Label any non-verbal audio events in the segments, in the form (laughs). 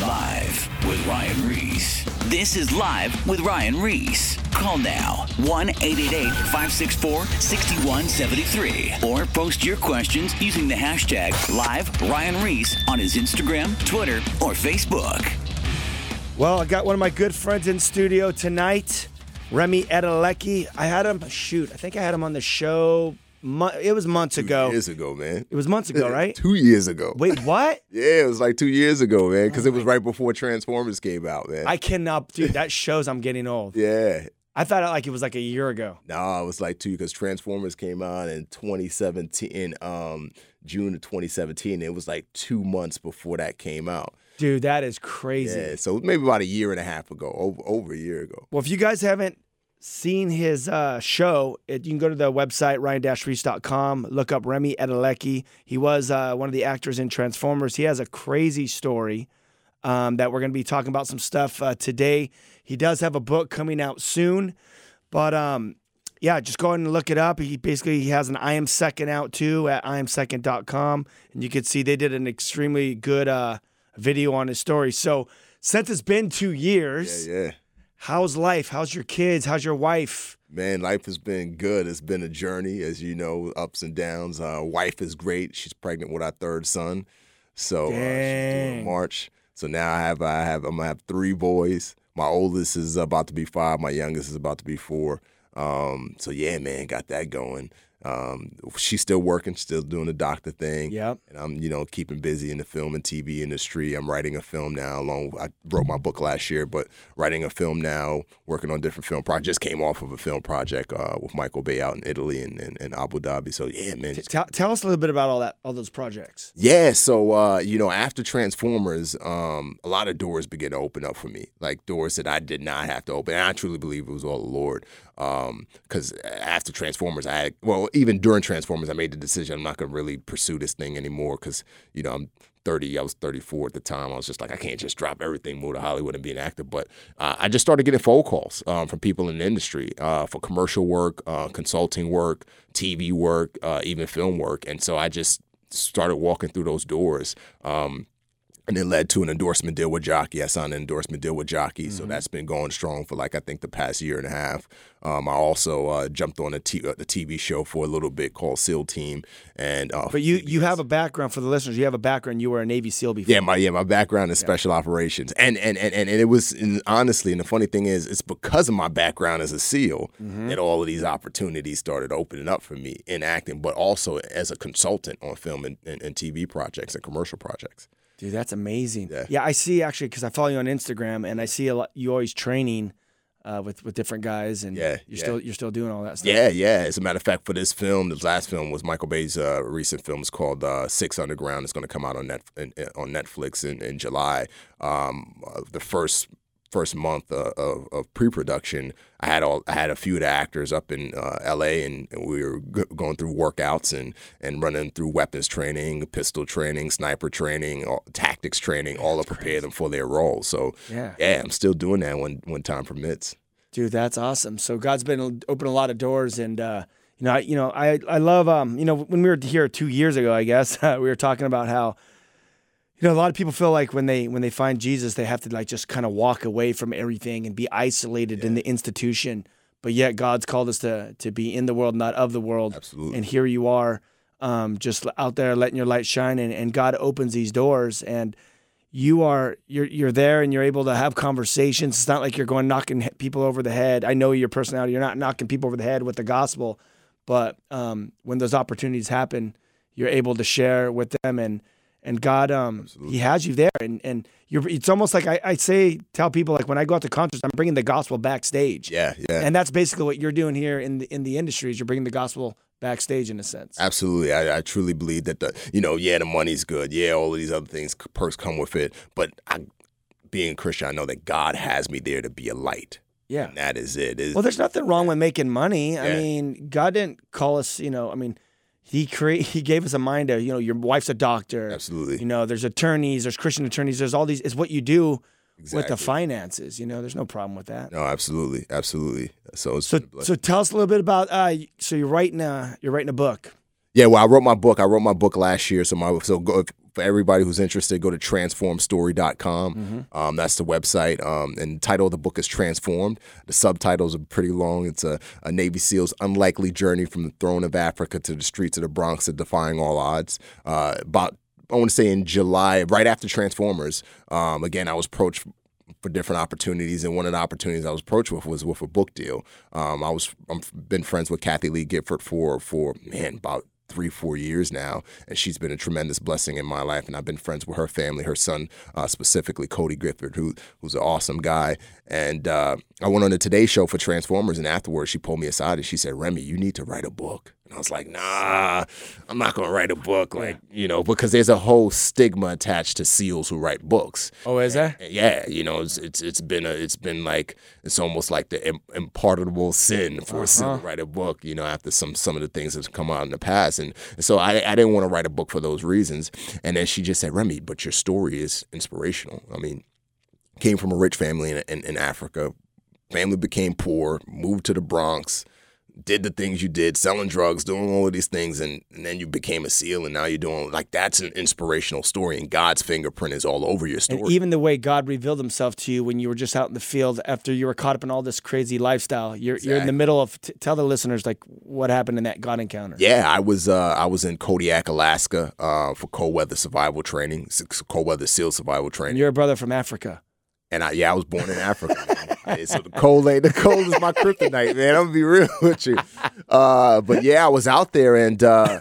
Live with Ryan Ries. This is Live with Ryan Ries. Call now 1 888 564 6173 or post your questions using the hashtag Live Ryan Ries on his Instagram, Twitter, or Facebook. Well, I got one of my good friends in studio tonight, Remi Adeleke. I had him, shoot, I think I had him on the show. It was months ago. years ago, man. It was months ago, (laughs) right? two years ago. Wait, what? (laughs) Yeah, it was like two years ago, man, because it was right before Transformers came out, man. I cannot, dude. That shows I'm getting old. (laughs) yeah. I thought it like it was like a year ago. No, it was like two because Transformers came out in 2017, in um, June of 2017. It was like two months before that came out. Dude, that is crazy. Yeah, so maybe about a year and a half ago, over over a year ago. Well, if you guys haven't seen his uh, show, it, you can go to the website, ryan-reese.com, look up Remi Adeleke. He was uh, one of the actors in Transformers. He has a crazy story um, that we're going to be talking about some stuff uh, today. He does have a book coming out soon, but um, yeah, just go ahead and look it up. He basically he has an I Am Second out too at iamsecond.com, and you can see they did an extremely good uh, video on his story. So since it's been two years, Yeah, yeah. How's life? How's your kids? How's your wife? Man, life has been good. It's been a journey, as you know, ups and downs. Uh, wife is great. She's pregnant with our third son, so uh, she's March. So now I have, I have, I'm gonna have three boys. My oldest is about to be five. My youngest is about to be four. Um, so yeah, man, got that going. Um, she's still working, still doing the doctor thing. Yep. And I'm, you know, keeping busy in the film and TV industry. I'm writing a film now. Along, I wrote my book last year, but writing a film now, working on different film projects. Just came off of a film project uh, with Michael Bay out in Italy and, and, and Abu Dhabi. So yeah, man. Tell, tell us a little bit about all that, all those projects. yeah, so uh, you know, after Transformers, um, a lot of doors began to open up for me, like doors that I did not have to open. And I truly believe it was all the Lord. Because after Transformers, I well, even during Transformers, I made the decision I'm not gonna really pursue this thing anymore. Because you know, I'm 30, I was 34 at the time. I was just like, I can't just drop everything, move to Hollywood, and be an actor. But uh, I just started getting phone calls um, from people in the industry uh, for commercial work, uh, consulting work, TV work, uh, even film work. And so I just started walking through those doors. Um, and it led to an endorsement deal with Jockey. I signed an endorsement deal with Jockey, Mm-hmm. so that's been going strong for like I think the past year and a half. Um, I also uh, jumped on a t- uh, the TV show for a little bit called SEAL Team, and uh, But you, you have a background for the listeners. You have a background. You were a Navy SEAL before. yeah, my yeah, my background is special operations, and and and and it was and honestly, and the funny thing is, it's because of my background as a SEAL Mm-hmm. that all of these opportunities started opening up for me in acting, but also as a consultant on film and, and, and TV projects and commercial projects. Dude, that's amazing. Yeah. I see actually because I follow you on Instagram and I see a lot. You always training uh, with with different guys, and Yeah, you're yeah. still you're still doing all that stuff. Yeah, yeah. As a matter of fact, for this film, the last film was Michael Bay's uh, recent film. It's called uh, Six Underground. It's going to come out on net on Netflix in, in July. Um, uh, the first first month uh, of, of pre-production, I had all I had a few of the actors up in uh, L.A. and, and we were g- going through workouts and and running through weapons training, pistol training, sniper training, all, tactics training, all to prepare them for their roles. So Yeah. yeah, I'm still doing that when when time permits. Dude, that's awesome. So God's been opening a lot of doors, and uh, you know, I, you know, I, I love, um, you know, when we were here two years ago, I guess (laughs) we were talking about how, you know, a lot of people feel like when they when they find Jesus, they have to like just kind of walk away from everything and be isolated in the institution. But yet, God's called us to to be in the world, not of the world. Absolutely. And here you are, um, just out there letting your light shine, and, and God opens these doors, and you are you're you're there and you're able to have conversations. It's not like you're going knocking people over the head. I know your personality. You're not knocking people over the head with the gospel, but um, when those opportunities happen, you're able to share with them and and God um He has you there and and you're. It's almost like I, I say tell people like when I go out to concerts, I'm bringing the gospel backstage. Yeah, yeah. And that's basically what you're doing here in the in the industry is you're bringing the gospel backstage in a sense. Absolutely, I, I truly believe that the you know yeah the money's good, yeah all of these other things perks come with it, but I, being a Christian, I know that God has me there to be a light. Yeah. And that is it. It's- Well, there's nothing wrong with making money. I mean, God didn't call us, you know, I mean, he create he gave us a mind of, you know, your wife's a doctor. Absolutely. You know, there's attorneys, there's Christian attorneys, there's all these it's what you do with the finances, you know, there's no problem with that. no, absolutely, absolutely. So it's So been a blessing. so tell us a little bit about uh so you're writing a you're writing a book. Yeah, well, I wrote my book. I wrote my book last year. So my so go, for everybody who's interested, go to transformstory.com. Um, that's the website. Um, and the title of the book is Transformed. The subtitles are pretty long. It's a, a Navy SEAL's unlikely journey from the throne of Africa to the streets of the Bronx and defying all odds. Uh, about I want to say in July, right after Transformers. Um, again, I was approached for different opportunities, and one of the opportunities I was approached with was with a book deal. Um, I was I've been friends with Kathie Lee Gifford for for man about three four years now, and she's been a tremendous blessing in my life. And I've been friends with her family, her son uh, specifically, Cody Gifford, who who's an awesome guy. And uh, I went on the Today Show for Transformers, and afterwards she pulled me aside and she said, "Remi, you need to write a book." And I was like, "Nah, I'm not gonna write a book, like you know, because there's a whole stigma attached to SEALs who write books." Oh, is that? yeah, you know, it's it's, it's been a it's been like it's almost like the Im- impardable sin for a SEAL to write a book. You know, after some some of the things that's come out in the past, and, and so I I didn't want to write a book for those reasons. And then she just said, Remi, but your story is inspirational. I mean, came from a rich family in, in, in Africa. Family became poor, moved to the Bronx, did the things you did, selling drugs, doing all of these things, and, and then you became a SEAL, and now you're doing like that's an inspirational story, and God's fingerprint is all over your story. And even the way God revealed himself to you when you were just out in the field after you were caught up in all this crazy lifestyle. You're, you're in the middle of, t- tell the listeners, like, what happened in that God encounter. Yeah, I was uh, I was in Kodiak, Alaska, uh, for cold weather survival training, cold weather SEAL survival And training, you're a brother from Africa. And I yeah I was born in Africa. So the cold ain't the cold is my kryptonite, man. I'm gonna be real with you. Uh, but yeah, I was out there and uh,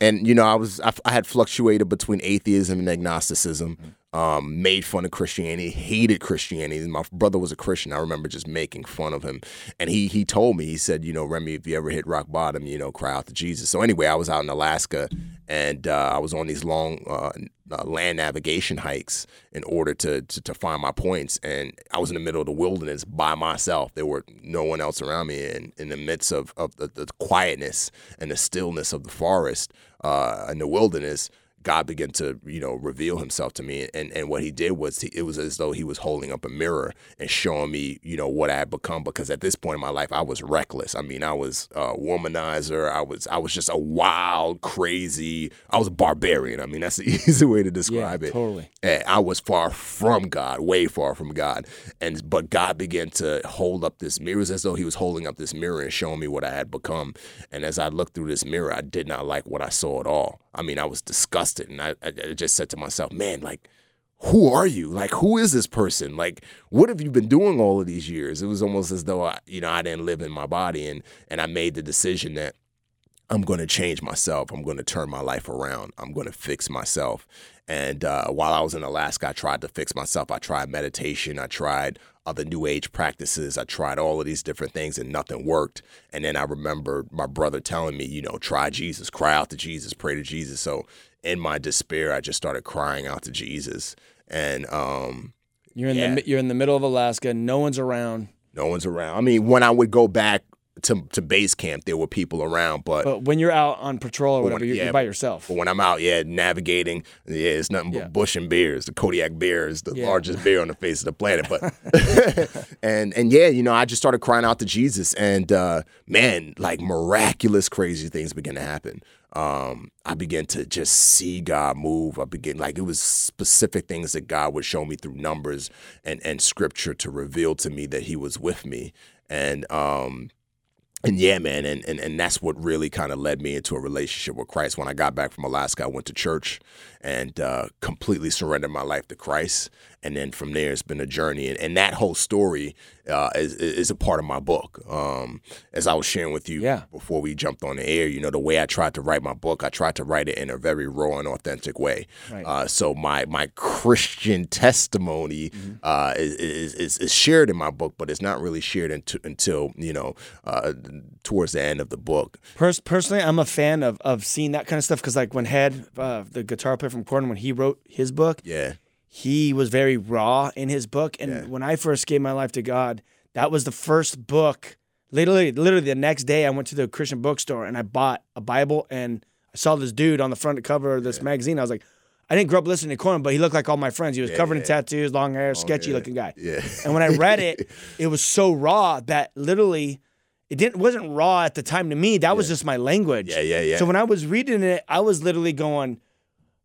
and you know I was I, I had fluctuated between atheism and agnosticism. Um, made fun of Christianity, hated Christianity. My brother was a Christian. I remember just making fun of him, and he he told me he said, you know, Remi, if you ever hit rock bottom, you know, cry out to Jesus. So anyway, I was out in Alaska, and uh, I was on these long uh, uh, land navigation hikes in order to, to to find my points, and I was in the middle of the wilderness by myself. There were no one else around me, and in the midst of of the, the quietness and the stillness of the forest uh, and the wilderness. God began to, you know, reveal himself to me. And, and what he did was he, it was as though he was holding up a mirror and showing me, you know, what I had become. Because at this point in my life, I was reckless. I mean, I was a womanizer. I was I was just a wild, crazy. I was a barbarian. I mean, that's the (laughs) easy way to describe it. totally. And I was far from God, way far from God. And but God began to hold up this mirror. It was as though He was holding up this mirror and showing me what I had become. And as I looked through this mirror, I did not like what I saw at all. I mean, I was disgusted, and I, I just said to myself, "Man, like." Who are you? Like, who is this person? Like, what have you been doing all of these years? It was almost as though I, you know, I didn't live in my body, and and I made the decision that I'm going to change myself. I'm going to turn my life around. I'm going to fix myself. And uh, while I was in Alaska, I tried to fix myself. I tried meditation. I tried other new age practices. I tried all of these different things and nothing worked. And then I remember my brother telling me, you know, try Jesus, cry out to Jesus, pray to Jesus. So in my despair, I just started crying out to Jesus. And um, You're in Yeah. the you're in the middle of Alaska. No one's around. no one's around. I mean, when I would go back to, to base camp, there were people around, but But when you're out on patrol or But whatever, when- you're, yeah, you're by yourself. But when I'm out, yeah, navigating, yeah, it's nothing but Yeah. bush and bears. The Kodiak bear is the Yeah. largest bear on the face of the planet. But (laughs) (laughs) and and yeah, you know, I just started crying out to Jesus, and uh, man, like miraculous, crazy things began to happen. Um, I began to just see God move. I began like it was specific things that God would show me through numbers and and scripture to reveal to me that He was with me. And um, and yeah, man, and, and and that's what really kind of led me into a relationship with Christ. When I got back from Alaska, I went to church and uh, completely surrendered my life to Christ. And then from there, it's been a journey. And, and that whole story uh, is, is a part of my book. Um, as I was sharing with you Yeah. before we jumped on the air, you know, the way I tried to write my book, I tried to write it in a very raw and authentic way. Right. Uh, so my my Christian testimony Mm-hmm. uh, is, is, is shared in my book, but it's not really shared until, until you know uh, towards the end of the book. Pers- personally, I'm a fan of of seeing that kind of stuff because, like, when Head, uh, the guitar player from Korn, when he wrote his book, Yeah, he was very raw in his book. And Yeah. when I first gave my life to God, that was the first book. Literally, literally the next day, I went to the Christian bookstore and I bought a Bible. And I saw this dude on the front cover of this magazine. I was like, I didn't grow up listening to Korn, but he looked like all my friends. He was covered in tattoos, long hair, sketchy looking guy. yeah, And when I read it, (laughs) it was so raw that literally it didn't wasn't raw at the time to me. That was just my language. Yeah, yeah, yeah. So when I was reading it, I was literally going,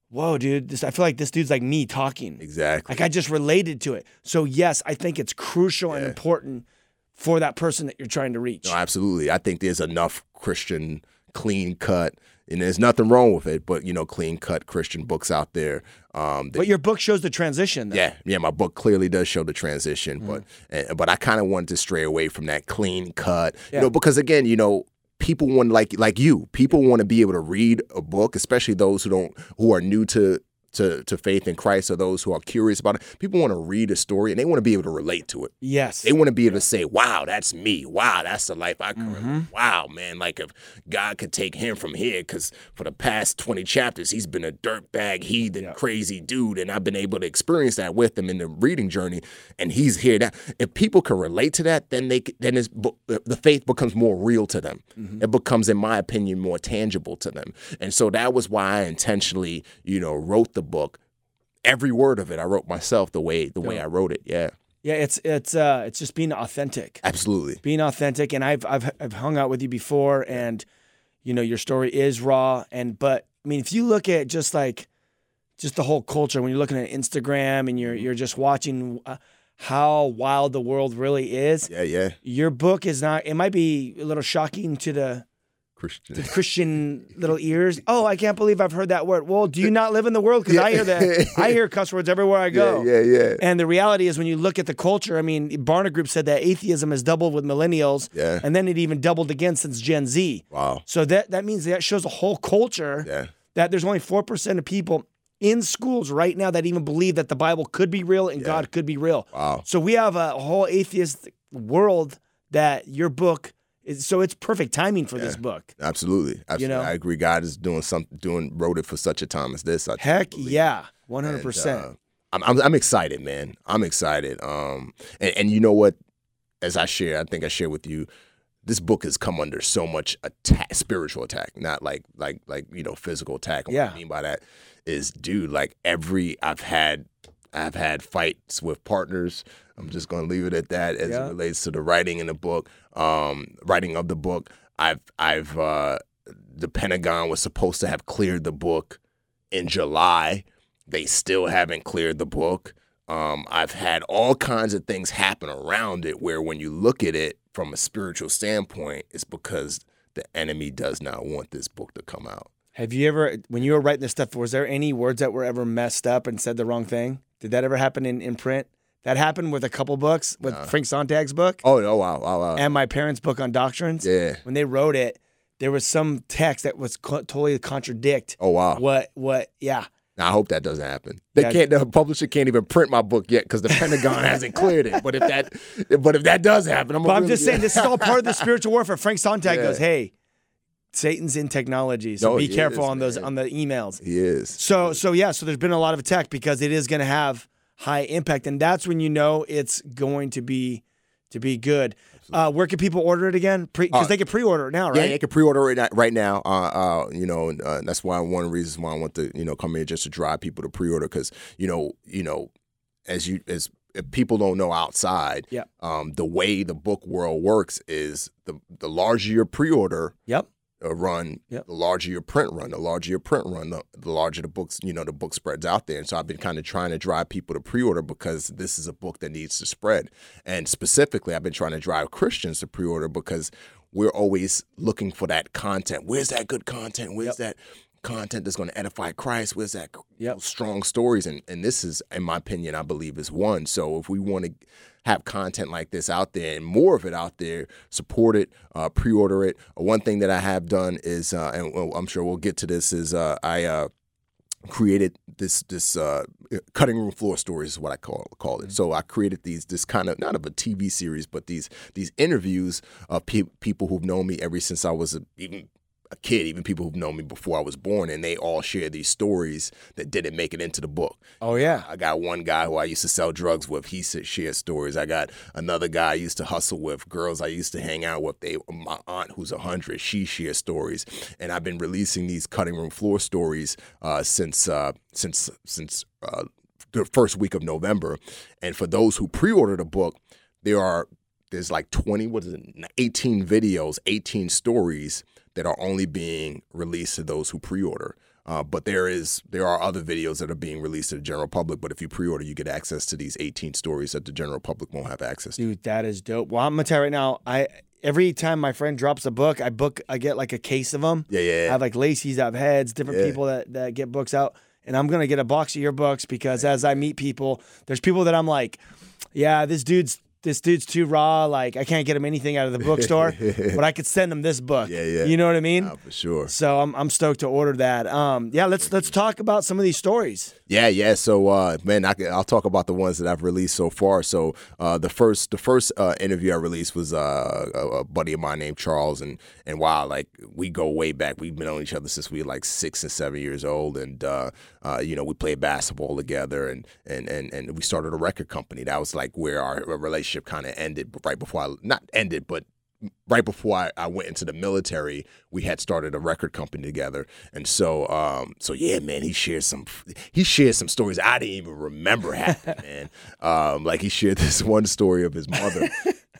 whoa, dude, this I feel like this dude's like me talking. Exactly. Like I just related to it. So yes, I think it's crucial and important for that person that you're trying to reach. No, absolutely. I think there's enough Christian clean cut, and there's nothing wrong with it, but you know, clean cut Christian books out there. Um, that, But your book shows the transition. Though. yeah, yeah, my book clearly does show the transition, Mm. but uh, but I kind of wanted to stray away from that clean cut, Yeah. you know, because again, you know. People want like like you. People want to be able to read a book, especially those who don't who are new to to, to faith in Christ or those who are curious about it. People want to read a story and they want to be able to relate to it. Yes. They want to be able to say, "Wow, that's me. Wow, that's the life I could. Mm-hmm. Wow, man, like if God could take him from here, because for the past twenty chapters, he's been a dirtbag, heathen, crazy dude, and I've been able to experience that with him in the reading journey, and he's here. now. if people can relate to that, then they then it's, the faith becomes more real to them. Mm-hmm. It becomes, in my opinion, more tangible to them, and so that was why I intentionally, you know, wrote the book. Every word of it, I wrote myself the way the way I wrote it. Yeah, yeah, it's it's uh it's just being authentic. absolutely. Being authentic and I've I've I've hung out with you before and you know your story is raw and but I mean if you look at just like just the whole culture when you're looking at Instagram and you're you're just watching uh, how wild the world really is. Yeah, yeah. Your book is not it might be a little shocking to the Christian. Christian little ears. Oh, I can't believe I've heard that word. Well, do you not live in the world? Because I hear that. I hear cuss words everywhere I go. Yeah, yeah, yeah. And the reality is, when you look at the culture, I mean, Barna Group said that atheism has doubled with millennials, Yeah. and then it even doubled again since Gen Z. Wow. So that that means that shows a whole culture Yeah. that there's only four percent of people in schools right now that even believe that the Bible could be real and God could be real. Wow. So we have a whole atheist world that your book. So it's perfect timing for this book. Absolutely. Absolutely. know? I agree. God is doing something, doing, wrote it for such a time as this. I Heck yeah, one hundred percent. uh, I'm, I'm, I'm excited, man. I'm excited. Um, and, and you know what? As I share, I think I share with you, this book has come under so much attack, spiritual attack, not like like like you know physical attack. And Yeah. What I mean by that is, dude, like every I've had I've had fights with partners. I'm just gonna leave it at that as Yeah. it relates to the writing in the book, um, writing of the book. I've I've uh, the Pentagon was supposed to have cleared the book in July. They still haven't cleared the book. Um, I've had all kinds of things happen around it where when you look at it from a spiritual standpoint, it's because the enemy does not want this book to come out. Have you ever, when you were writing this stuff, was there any words that were ever messed up and said the wrong thing? Did that ever happen in, in print? That happened with a couple books, with Frank Sontag's book Oh, oh wow, wow, wow. and my parents' book on doctrines. Yeah. When they wrote it, there was some text that was co- totally contradict Oh wow. what what. Yeah, Now, I hope that doesn't happen. They Yeah. can't. The publisher can't even print my book yet because the Pentagon hasn't cleared it. But if that, but if that does happen, I'm. but I'm just saying this is all part of the (laughs) spiritual warfare. Frank Sontag Yeah. goes, "Hey, Satan's in technology, so No, be careful is, on those man. on the emails." He is. So so yeah, so there's been a lot of attack because it is going to have high impact, and that's when you know it's going to be to be good. Uh, where can people order it again? Because Uh, they can pre-order it now, right? Yeah, you can pre-order it right now. Uh, uh, you know, and, uh, that's why one of the reasons why I want to, you know, come here just to drive people to pre-order because you know, you know, as you as if people don't know outside, Yeah. um, the way the book world works is the the larger your pre-order, Yep. Uh, run, Yep. the larger your print run, the larger your print run, the, the larger the books, you know, the book spreads out there. And so I've been kind of trying to drive people to pre-order because this is a book that needs to spread. And specifically, I've been trying to drive Christians to pre-order because we're always looking for that content. Where's that good content? Where's that content that's going to edify Christ? Where's that Yep. strong stories? And and this is, in my opinion, I believe is one. So if we want to have content like this out there and more of it out there, support it, uh, pre-order it. Uh, one thing that I have done is, uh, and I'm sure we'll get to this, is uh, I uh, created this this uh, cutting room floor stories is what I call called it. So I created these this kind of not of a TV series, but these these interviews of pe- people who've known me ever since I was a, even a kid, even people who've known me before I was born, and they all share these stories that didn't make it into the book. Oh yeah. I got one guy who I used to sell drugs with. He said shared stories. I got another guy I used to hustle with. Girls I used to hang out with. They my aunt who's a hundred. She shares stories, and I've been releasing these cutting room floor stories uh, since uh, since since uh, the first week of November. And for those who pre-order the book, there are there's like 20 what is it 18 videos 18 stories that are only being released to those who pre-order Uh, but there is there are other videos that are being released to the general public. But if you pre-order, you get access to these 18 stories that the general public won't have access to. Dude, that is dope. Well, I'm gonna tell you right now, I every time my friend drops a book, I book, I get like a case of them. Yeah, yeah, I have like Lacey's, I have Heads, different Yeah. people that that get books out, and I'm gonna get a box of your books because as I meet people, there's people that I'm like, yeah, this dude's this dude's too raw. Like I can't get him anything out of the bookstore, (laughs) but I could send him this book. Yeah, yeah. You know what I mean? Uh, for sure. So I'm I'm stoked to order that. Um, yeah, let's let's talk about some of these stories. Yeah, yeah. So, uh, man, I, can- I'll talk about the ones that I've released so far. So, uh, the first, the first uh, interview I released was uh, a, a buddy of mine named Charles, and and wow, like we go way back. We've been on each other since we were like six and seven years old, and uh, uh, you know, we played basketball together, and and and and we started a record company. That was like where our relationship kind of ended, right before I not ended, but right before I, I went into the military, we had started a record company together, and so um, so yeah, man, he shared some he shared some stories I didn't even remember happening, (laughs) man. Um, like he shared this (laughs) one story of his mother.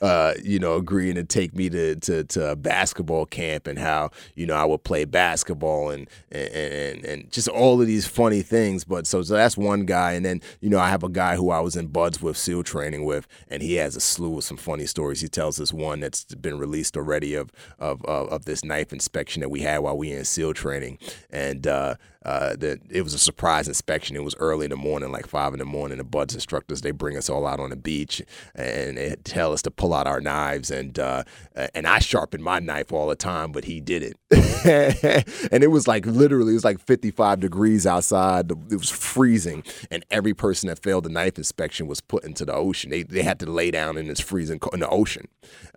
Uh, you know, agreeing to take me to, to to a basketball camp and how you know I would play basketball and and and, just all of these funny things. But so, so that's one guy, and then you know I have a guy who I was in BUD/S with SEAL training with, and he has a slew of some funny stories. He tells us one that's been released already of of of, of this knife inspection that we had while we in SEAL training, and uh, uh, that it was a surprise inspection. It was early in the morning, like five in the morning. The BUD/S instructors they bring us all out on the beach and they tell us to pull out our knives, and uh, and I sharpen my knife all the time, but he didn't. (laughs) and it was like literally it was like 55 degrees outside. It was freezing, and every person that failed the knife inspection was put into the ocean. They they had to lay down in this freezing co- in the ocean,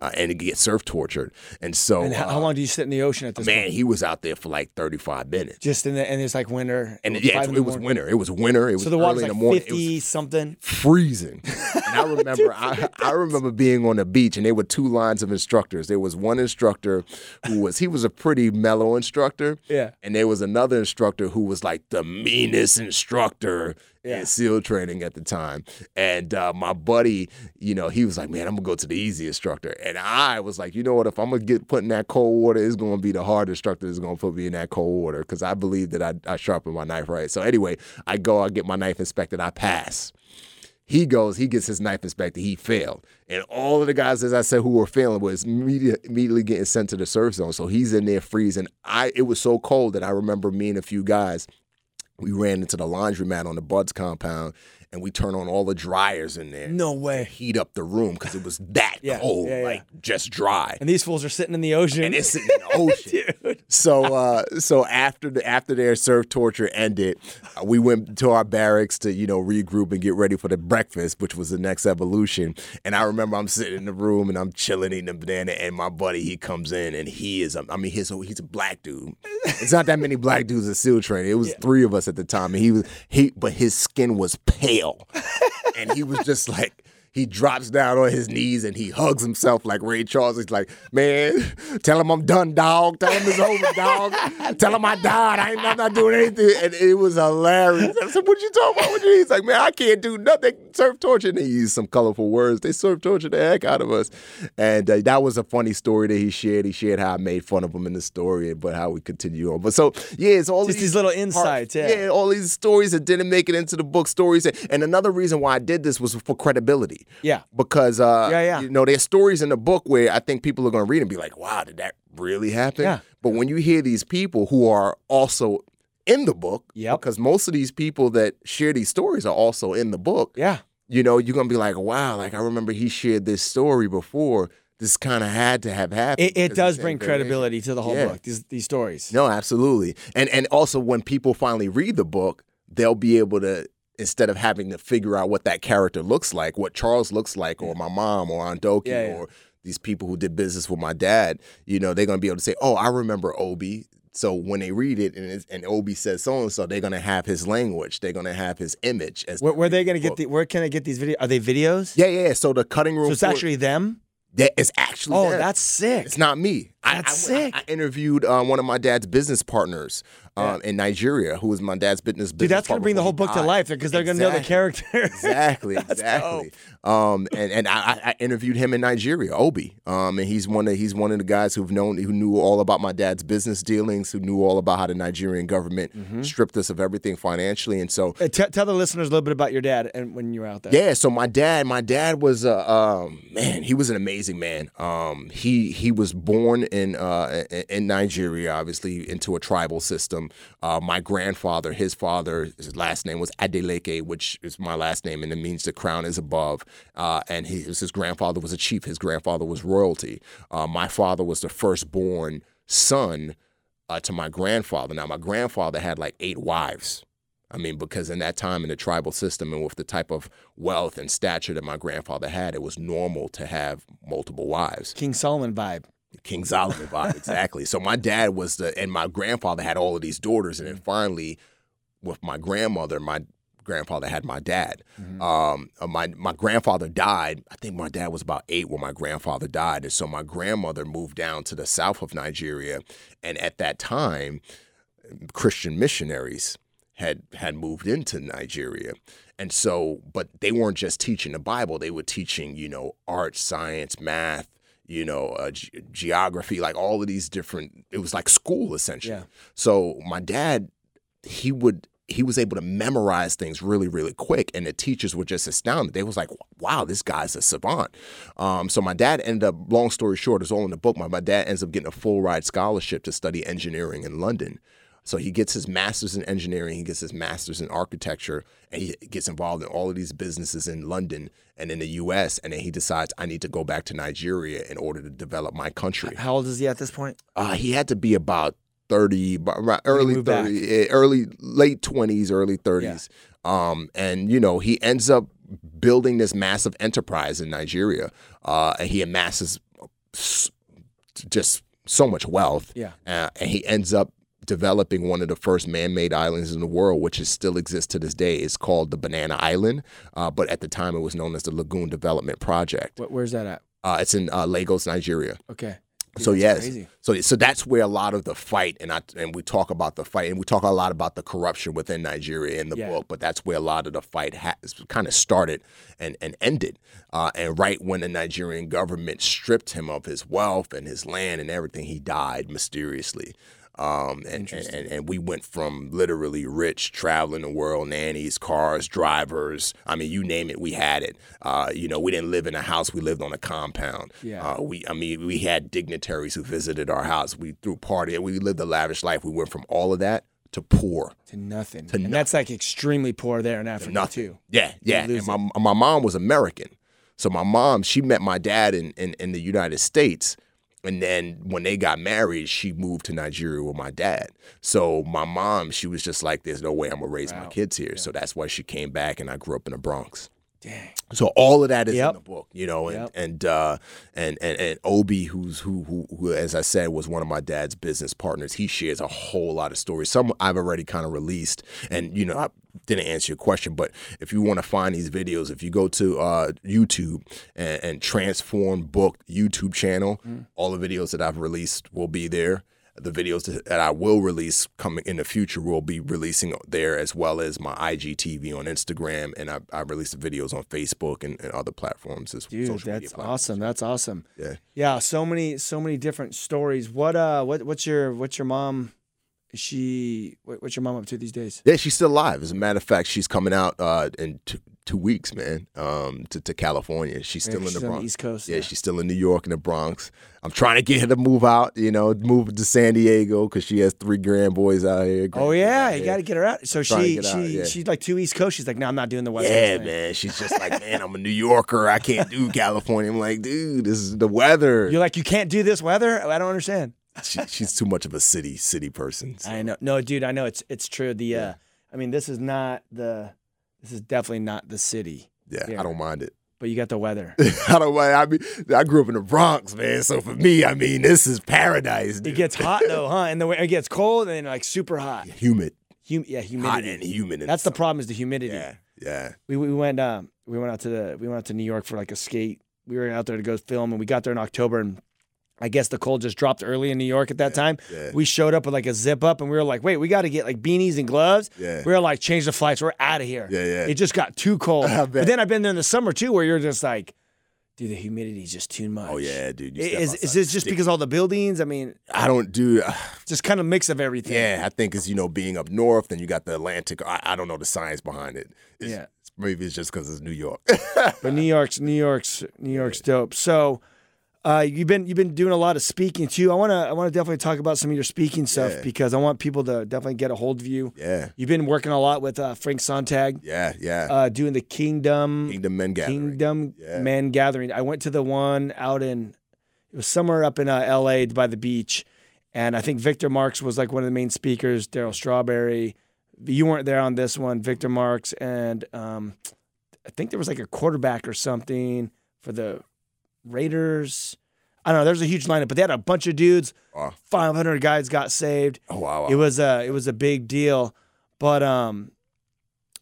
uh, and get surf tortured. And so, And how, uh, how long do you sit in the ocean at this man, point? he was out there for like 35 minutes. Just in the and it's like winter. And five yeah, it, it was winter. It was winter. It was So the early water's in the morning. It was something. freezing. (laughs) And I remember, I, I remember being on the beach, and there were two lines of instructors. There was one instructor who was he was a pretty mellow instructor, Yeah. and there was another instructor who was like the meanest instructor Yeah. SEAL training at the time. And uh, my buddy, you know, he was like, "Man, I'm gonna go to the easy instructor," and I was like, "You know what? If I'm gonna get put in that cold water, it's gonna be the hard instructor that's gonna put me in that cold water because I believe that I, I sharpen my knife right." So anyway, I go, I get my knife inspected, I pass. He goes, he gets his knife inspected, he failed. And all of the guys, as I said, who were failing was immediately getting sent to the surf zone. So he's in there freezing. I it was so cold that I remember me and a few guys, we ran into the laundromat on the BUD/S compound and we turned on all the dryers in there. No way. Heat up the room because it was that Yeah, cold, yeah, yeah. like just dry. And these fools are sitting in the ocean. And it's in the ocean. (laughs) So uh, so after the after their surf torture ended, uh, we went to our barracks to you know regroup and get ready for the breakfast, which was the next evolution. And I remember I'm sitting in the room and I'm chilling eating a banana, and my buddy he comes in and he is I mean he's a, he's a black dude. It's not that many black dudes at SEAL training. It was three of us at the time, and he was he but his skin was pale, and he was just like. He drops down on his knees and he hugs himself like Ray Charles. He's like, man, tell him I'm done, dog. Tell him it's over, dog. (laughs) Tell him I died. I ain't, I'm not doing anything. And it was hilarious. I said, what you talking about? What you? He's like, man, I can't do nothing. Surf torture. And he used some colorful words. They surf torture the heck out of us. And uh, that was a funny story that he shared. He shared how I made fun of him in the story, but how we continue on. But so, yeah, it's all Just these little insights, yeah. yeah, all these stories that didn't make it into the book stories. And another reason why I did this was for credibility. Yeah. Because uh, Yeah, yeah. you know, there's stories in the book where I think people are gonna read and be like, wow, did that really happen? Yeah. But when you hear these people who are also in the book, Yep. because most of these people that share these stories are also in the book, Yeah. you know, you're gonna be like, wow, like I remember he shared this story before. This kind of had to have happened. It, it does bring variation. credibility to the whole Yeah. book. These these stories. No, absolutely. And and also when people finally read the book, they'll be able to instead of having to figure out what that character looks like, what Charles looks like, or my mom or Aunt Doki Yeah, yeah. or these people who did business with my dad, you know, they're gonna be able to say, Oh, I remember Obi. So when they read it and, it's, and Obi says so and so, they're gonna have his language. They're gonna have his image. As Where, where are they book. get the? Where can I get these videos? Are they videos? Yeah, yeah. So the cutting room. So it's floor- actually them. that is actually. Oh, them. that's sick. It's not me. That's I, I, sick. I interviewed uh, one of my dad's business partners um, in Nigeria, who was my dad's business. Dude, that's gonna bring the whole book to life because they're gonna know the Exactly. character. (laughs) Exactly, exactly. Um, and and I, I- interviewed him in Nigeria, Obi. Um, and he's one of he's one of the guys who've known who knew all about my dad's business dealings, who knew all about how the Nigerian government Mm-hmm. stripped us of everything financially. And so Uh, t- tell the listeners a little bit about your dad and when you were out there. yeah, so my dad, my dad was uh, um, man, he was an amazing man. Um, he he was born in uh, in Nigeria, obviously into a tribal system. Uh, my grandfather, his father, his last name was Adeleke, which is my last name, and it means the crown is above. Uh, and his his grandfather was a chief. His grandfather was royalty. Uh, my father was the firstborn son uh, to my grandfather. Now my grandfather had like eight wives. I mean, because in that time in the tribal system and with the type of wealth and stature that my grandfather had, it was normal to have multiple wives. King Solomon vibe. King Solomon vibe, (laughs) exactly. So my dad was the, and my grandfather had all of these daughters, and then finally, with my grandmother, my grandfather had my dad. Um, uh, my my grandfather died. I think my dad was about eight when my grandfather died, and so my grandmother moved down to the south of Nigeria, and at that time, Christian missionaries had had moved into Nigeria. And so, but they weren't just teaching the Bible, they were teaching, you know, art, science, math, you know, uh, ge- geography, like all of these different it was like school essentially. Yeah. So, my dad he would he was able to memorize things really really quick and the teachers were just astounded they was like wow this guy's a savant um, so my dad ended up long story short it's all in the book my, my dad ends up getting a full ride scholarship to study engineering in london so he gets his master's in engineering he gets his master's in architecture and he gets involved in all of these businesses in london and in the us and then he decides i need to go back to nigeria in order to develop my country How old is he at this point? uh, he had to be about 30, bu- early moved back. 30, eh, early, late 20s, early 30s. Um, and, you know, he ends up building this massive enterprise in Nigeria. Uh, and he amasses just so much wealth. Yeah. Uh, and he ends up developing one of the first man-made islands in the world, which is still exists to this day. It's called the Banana Island, uh, but at the time it was known as the Lagoon Development Project. Wh- Where's that at? Uh, it's in uh, Lagos, Nigeria. Okay. Dude, So yes, crazy. so so that's where a lot of the fight and I and we talk about the fight and we talk a lot about the corruption within Nigeria in the Yeah. book, but that's where a lot of the fight has kind of started and and ended. Uh, and right when the Nigerian government stripped him of his wealth and his land and everything, he died mysteriously. Um, and, and, and, we went from literally rich, traveling the world, nannies, cars, drivers. I mean, you name it, we had it. Uh, you know, we didn't live in a house; we lived on a compound. Yeah. Uh, we, I mean, we had dignitaries who visited our house. We threw party. We lived a lavish life. We went from all of that to poor. To nothing. To and that's like extremely poor there in Africa Nothing. too. Yeah, yeah. And my my mom was American, so my mom she met my dad in, in in the United States, and then when they got married, she moved to Nigeria with my dad. So my mom, she was just like, "There's no way I'm gonna raise my kids here." So that's why she came back, and I grew up in the Bronx. Dang. So all of that is Yep. in the book, you know, and Yep. and, uh, and and and Obi, who's who, who who as I said was one of my dad's business partners. He shares a whole lot of stories. Some I've already kind of released, and you know I didn't answer your question, but if you want to find these videos, if you go to uh, YouTube and, and Transform Book YouTube channel, Mm. all the videos that I've released will be there. The videos that I will release coming in the future will be releasing there as well as my IGTV on Instagram, and I, I release the videos on Facebook and, and other platforms as well. Dude, that's awesome. That's awesome. Yeah. Yeah, so many so many different stories. What uh what what's your what's your mom she what's your mom up to these days? Yeah, she's still alive. As a matter of fact, she's coming out uh, in two, two weeks, man, um, to, to California. She's still in She's the on Bronx. East Coast. Yeah, she's still in New York in the Bronx. I'm trying to get her to move out, you know, move to San Diego because she has three grand boys out here. Oh yeah, you here. got to get her out. So she she out, yeah. she's like two East Coast. She's like, no, I'm not doing the West Yeah, Coast. man. She's just like, man, I'm a New Yorker. I can't do California. I'm like, dude, this is the weather. You're like, you can't do this weather. I don't understand. She, she's too much of a city city person. so. I know. No, dude, I know it's it's true. The uh, I mean, this is not the this is definitely not the city, Yeah, Yeah. I don't mind it. but you got the weather. (laughs) I don't mind. I mean, I grew up in the Bronx, man. So for me, I mean, this is paradise. It gets hot though, (laughs) huh? And the it gets cold and then like super hot. humid, Hum- yeah, humidity. hot and humid. That's the problem is the humidity. Yeah, yeah. We we went um we went out to the we went out to New York for like a skate. We were out there to go film and we got there in October and I guess the cold just dropped early in New York at that time. yeah. We showed up with like a zip up and we were like, wait, we got to get like beanies and gloves. Yeah. We were like, change the flights. We're out of here. Yeah, yeah. It just got too cold. (laughs) But then I've been there in the summer too where you're just like, dude, the humidity is just too much. Oh yeah, dude. Is, is this just because all the buildings? I mean, I don't do? (sighs) just kind of mix of everything. Yeah, I think it's you know being up north, then you got the Atlantic. I, I don't know the science behind it. It's, Yeah. maybe it's just because it's New York. But New York's New York's New York's dope. So uh, you've been you've been doing a lot of speaking too. I wanna I wanna definitely talk about some of your speaking stuff Yeah. because I want people to definitely get a hold of you. yeah, You've been working a lot with uh, Frank Sontag, yeah, yeah. uh, doing the Kingdom Kingdom Men Gathering. Kingdom Yeah. Man Gathering. I went to the one out in it was somewhere up in uh, L.A. by the beach, and I think Victor Marx was like one of the main speakers. Darryl Strawberry, you weren't there on this one. Victor Marx and um, I think there was like a quarterback or something for the Raiders. I don't know. There's a huge lineup, but they had a bunch of dudes. Wow. 500 guys got saved. Oh wow, wow. It was a it was a big deal. But um,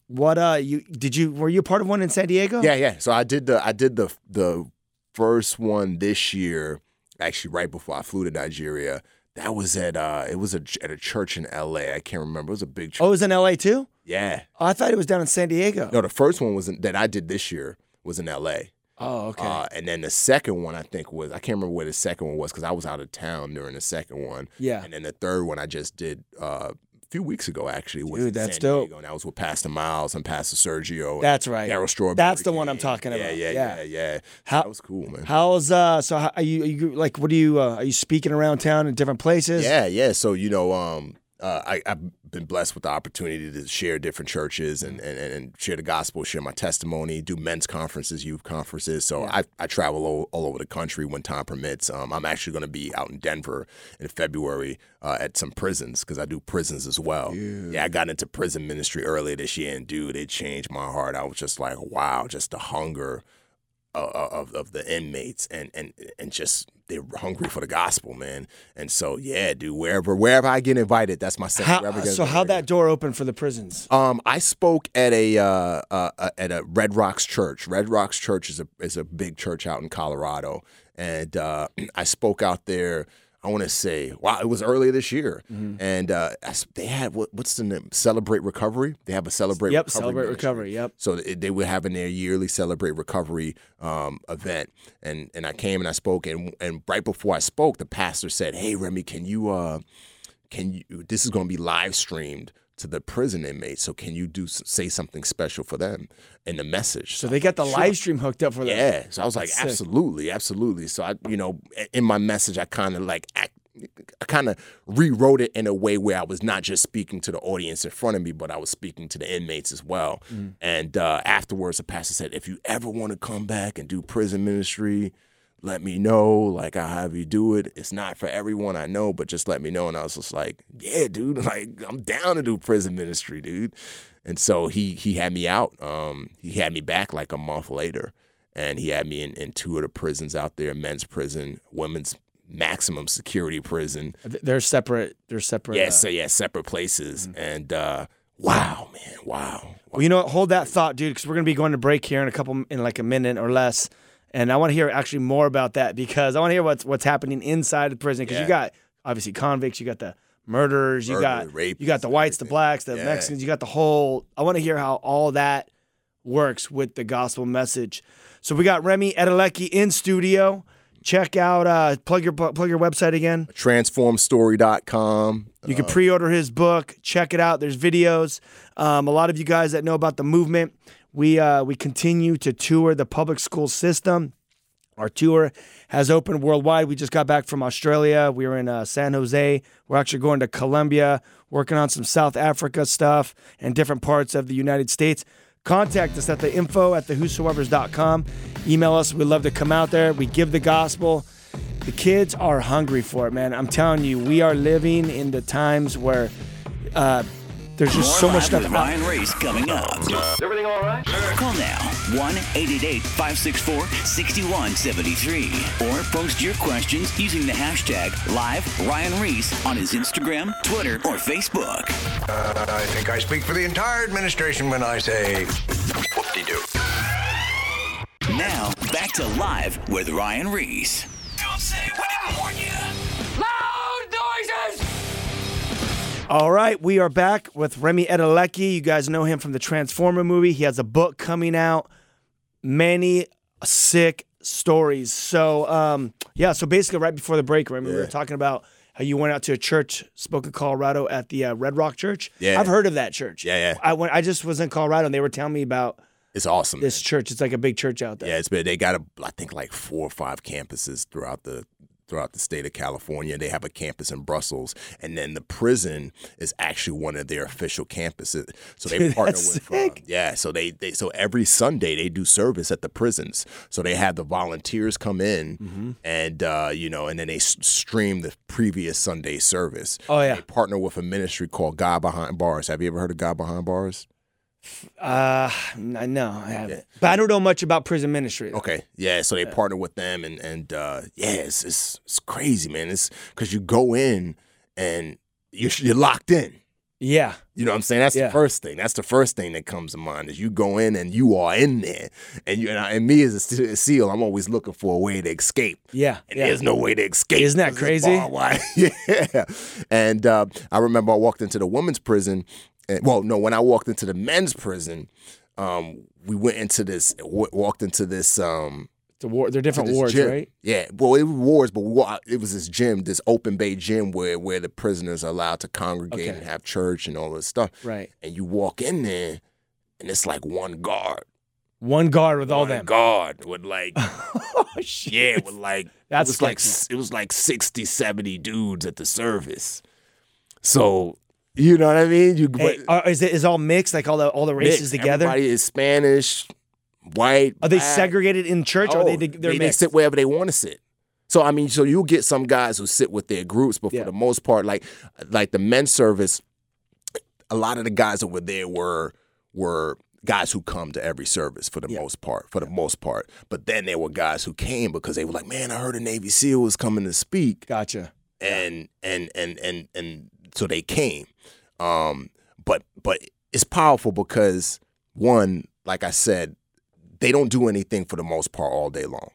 what uh you did you were you a part of one in San Diego? Yeah, yeah. So I did the I did the the first one this year, actually right before I flew to Nigeria. That was at uh it was a, at a church in LA. I can't remember. It was a big church. Oh, it was in L.A. too. yeah. Oh, I thought it was down in San Diego. No, the first one was in, that I did this year was in LA. Oh, okay. Uh, and then the second one I think was I can't remember where the second one was because I was out of town during the second one. yeah. And then the third one I just did uh, a few weeks ago actually. Was Dude, that's San dope. Diego, and that was with Pastor Miles and Pastor Sergio. and That's right. Darryl Strawberry. That's the one I'm talking Yeah, about. Yeah, Yeah. yeah, yeah. How- that was cool, man. How's uh? So how, are you? Are you like? What do you? Uh, are you speaking around town in different places? Yeah, yeah. So you know, um, uh, I, I've been blessed with the opportunity to share different churches and, and, and share the gospel, share my testimony, do men's conferences, youth conferences. So I, I travel all, all over the country when time permits. Um, I'm actually going to be out in Denver in February uh, at some prisons because I do prisons as well. Yeah, I got into prison ministry earlier this year, and dude, it changed my heart. I was just like, wow, just the hunger of, of, of the inmates and, and and just they're hungry for the gospel, man. And so yeah, dude, wherever wherever I get invited, that's my second. How, wherever I get so how that door open for the prisons? Um, I spoke at a uh, uh, uh, at a Red Rocks church. Red Rocks Church is a is a big church out in Colorado, and uh, (clears throat) I spoke out there. I want to say, wow, it was earlier this year, Mm-hmm. and uh, they had what, what's the name? Celebrate Recovery. They have a Celebrate. Yep, Recovery celebrate ministry. recovery. Yep. So they, they were having their yearly celebrate recovery um, event, and and I came and I spoke, and and right before I spoke, the pastor said, "Hey Remi, can you uh, can you? This is going to be live streamed to the prison inmates, so can you do say something special for them in the message?" So they got the live stream hooked up for them. Yeah. So I was like, sick. absolutely, absolutely. So I, you know, in my message, I kind of like, I, I kind of rewrote it in a way where I was not just speaking to the audience in front of me, but I was speaking to the inmates as well. Mm. And uh, afterwards, the pastor said, if you ever want to come back and do prison ministry, let me know. Like, I'll have you do it. It's not for everyone I know, but just let me know. And I was just like, yeah, dude, (laughs) like, I'm down to do prison ministry, dude. And so he he had me out. Um, he had me back like a month later and he had me in, in two of the prisons out there men's prison women's maximum security prison They're separate. They're separate. yeah uh, so yeah separate places and uh wow man wow Well, you know, what? hold that thought, dude, because we're gonna be going to break here in a couple, in like a minute or less, and I want to hear actually more about that because I want to hear what's what's happening inside the prison because you got obviously convicts, you got the murderers, you got you got the whites, the blacks, the Yeah. Mexicans, you got the whole. I want to hear how all that works with the gospel message. So we got Remi Adeleke in studio. Check out uh, plug your plug your website again. transformstory.com You can pre-order his book. Check it out. There's videos. Um, a lot of you guys that know about the movement, we uh, we continue to tour the public school system. Our tour has opened worldwide. We just got back from Australia. We were in uh, San Jose. We're actually going to Colombia, working on some South Africa stuff and different parts of the United States. Contact us at the info at the whosoevers.com. Email us. We'd love to come out there. We give the gospel. The kids are hungry for it, man. I'm telling you, we are living in the times where uh, there's just More so live much stuff with out Ryan Ries coming up. Is everything all right? Call now 1 888 564 6173 or post your questions using the hashtag live Ryan Ries on his Instagram, Twitter, or Facebook. Uh, I think I speak for the entire administration when I say whoop-de-doo. Now, back to live with Ryan Ries. Don't say we didn't warn you. All right, we are back with Remi Adeleke. You guys know him from the Transformer movie. He has a book coming out. Many sick stories. So, um, yeah, so basically, right before the break, Remi, we were Yeah. talking about how you went out to a church, spoke in Colorado at the uh, Red Rock Church. Yeah. I've heard of that church. Yeah, yeah. I went. I just was in Colorado, and they were telling me about It's awesome. this church. It's like a big church out there. Yeah, it's been they got a, I think like four or five campuses throughout the throughout the state of California. They have a campus in Brussels, and then the prison is actually one of their official campuses. So they (laughs) Dude, partner with, uh, yeah. So they they so every Sunday they do service at the prisons. So they have the volunteers come in, Mm-hmm. and uh, you know, and then they s- stream the previous Sunday service. Oh, yeah. They partner with a ministry called God Behind Bars. Have you ever heard of God Behind Bars? Uh, no, I haven't. But I don't know much about prison ministry. Okay, yeah. So they partner with them, and and uh, yeah, it's, it's it's crazy, man. It's because you go in and you're you're locked in. Yeah. You know what I'm saying? That's Yeah. the first thing. That's the first thing that comes to mind is you go in and you are in there, and you and, I, and me as a seal, I'm always looking for a way to escape. Yeah. And yeah. there's no way to escape. Isn't that crazy? (laughs) yeah. And uh, I remember I walked into the women's prison. And, well, no, when I walked into the men's prison, um, we went into this, w- walked into this. Um, It's a war. They're different wards, gym. right? Yeah, well, it was wars, but we it was this gym, this open bay gym where where the prisoners are allowed to congregate Okay. and have church and all this stuff. Right. And you walk in there, and it's like one guard, One guard with all one them. guard with like (laughs) oh, shit. yeah, with like That's it was like sketchy. it was like 60, 70 dudes at the service. So you know what I mean? You Hey, but- is it is all mixed like all the all the races mixed. together? Everybody is Spanish, white. Are they black. segregated in church or Oh, are they oh, they're they, mixed? sit wherever they want to sit. So I mean, so you'll get some guys who sit with their groups, but Yeah. for the most part, like like the men's service, a lot of the guys that were there were were guys who come to every service for the Yeah. most part, for the most part. But then there were guys who came because they were like, "Man, I heard a Navy SEAL was coming to speak," Gotcha. and and and and and so they came. Um, but but it's powerful because one, like I said, they don't do anything for the most part all day long.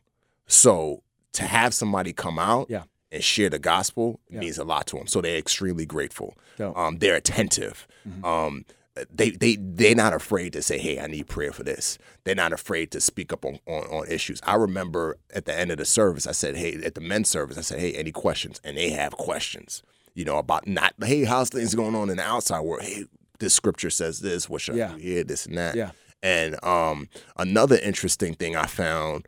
So to have somebody come out Yeah. and share the gospel Yeah. means a lot to them. So they're extremely grateful. Dope. Um, they're attentive. Mm-hmm. Um, they they they're not afraid to say, "Hey, I need prayer for this." They're not afraid to speak up on, on on issues. I remember at the end of the service, I said, "Hey," at the men's service, I said, "Hey, any questions?" And they have questions, you know, about not, "Hey, how's things going on in the outside world?" Hey, this scripture says this. What should Yeah. I do here? This and that. Yeah. And um, another interesting thing I found,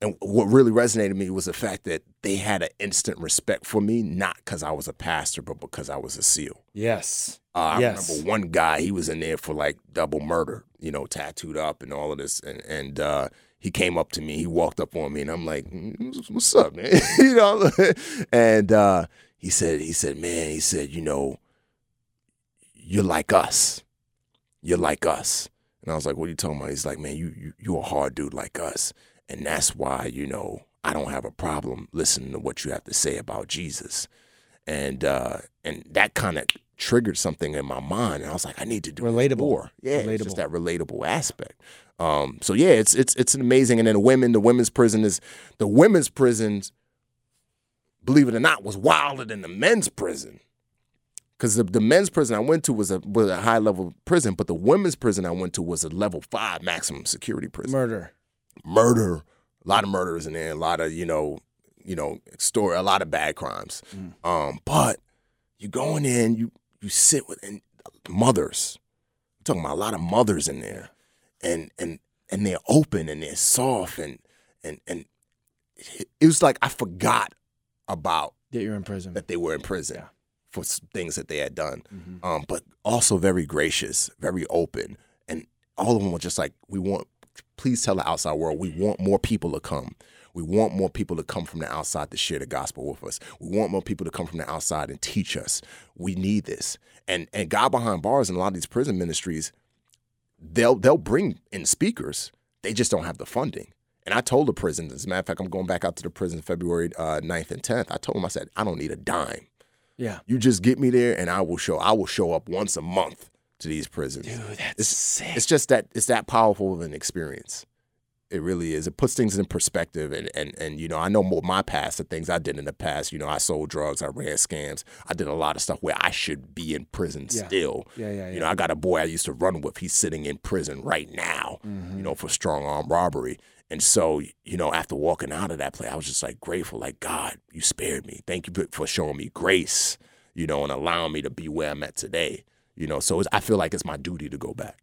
and what really resonated with me was the fact that they had an instant respect for me, not because I was a pastor, but because I was a SEAL. Yes. Uh, I Yes. remember one guy, he was in there for like double murder, you know, tattooed up and all of this. And, and uh, he came up to me, he walked up on me, and I'm like, "Mm, what's up, man? (laughs) you know? (laughs) and uh, he said, he said, man, he said, you know, you're like us. You're like us. And I was like, what are you talking about? He's like, man, you, you, you're a hard dude like us. And that's why, you know, I don't have a problem listening to what you have to say about Jesus and uh, and that kind of triggered something in my mind, and I was like, I need to do Relatable. more. Yeah, it's Relatable. just that relatable aspect. Um, so yeah, it's it's it's amazing. And then the women, the women's prison is the women's prisons. Believe it or not, was wilder than the men's prison. Because the, the men's prison I went to was a was a high level prison, but the women's prison I went to was a level five maximum security prison Murder. murder, a lot of murders in there, a lot of you know, you know, story, a lot of bad crimes. Um, but you go in there and you you sit with and mothers. I'm talking about a lot of mothers in there, and and and they're open and they're soft and and and it was like I forgot about That you're in prison. that they were in prison Yeah. for things that they had done, Mhm. um, but also very gracious, very open, and all of them were just like, "We want, please tell the outside world, we want more people to come. We want more people to come from the outside to share the gospel with us. We want more people to come from the outside and teach us. We need this." And and God behind bars in a lot of these prison ministries, they'll they'll bring in speakers. They just don't have the funding. And I told the prisons, as a matter of fact, I'm going back out to the prison February uh, 9th and 10th. I told them, I said, I don't need a dime. yeah. You just get me there, and I will show. I will show up once a month to these prisons. Dude, that's It's- sick. It's just that it's that powerful of an experience. It really is. It puts things in perspective, and and and you know, I know more my past, the things I did in the past. You know, I sold drugs, I ran scams, I did a lot of stuff where I should be in prison Yeah. still. Yeah, yeah, yeah. You know, I got a boy I used to run with. He's sitting in prison right now. Mm-hmm. You know, for strong arm robbery. And so, you know, after walking out of that place, I was just like grateful, like God, you spared me. Thank you for showing me grace. You know, and allowing me to be where I'm at today. You know, so it's, I feel like it's my duty to go back.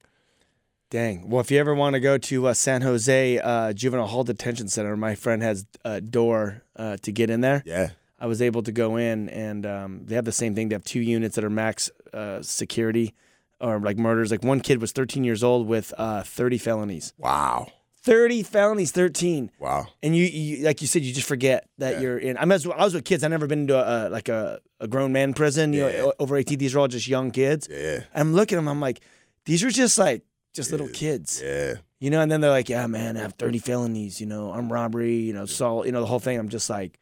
Dang. Well, if you ever want to go to uh, San Jose uh, Juvenile Hall Detention Center, my friend has a door uh, to get in there. Yeah. I was able to go in, and um, they have the same thing. They have two units that are max uh, security or like murders. Like one kid was 13 years old with uh, 30 felonies. Wow. 30 felonies, 13. Wow. And you, you, like you said, you just forget that Yeah. you're in. I mean, I was with kids. I never been into a, a like a, a grown man prison. You Yeah. know, over 18. These are all just young kids. Yeah. I'm looking at them. I'm like, these are just like just little kids. Yeah. You know, and then they're like, "Yeah, man, I have 30 felonies. You know, armed robbery. You know, assault. You know, the whole thing." I'm just like,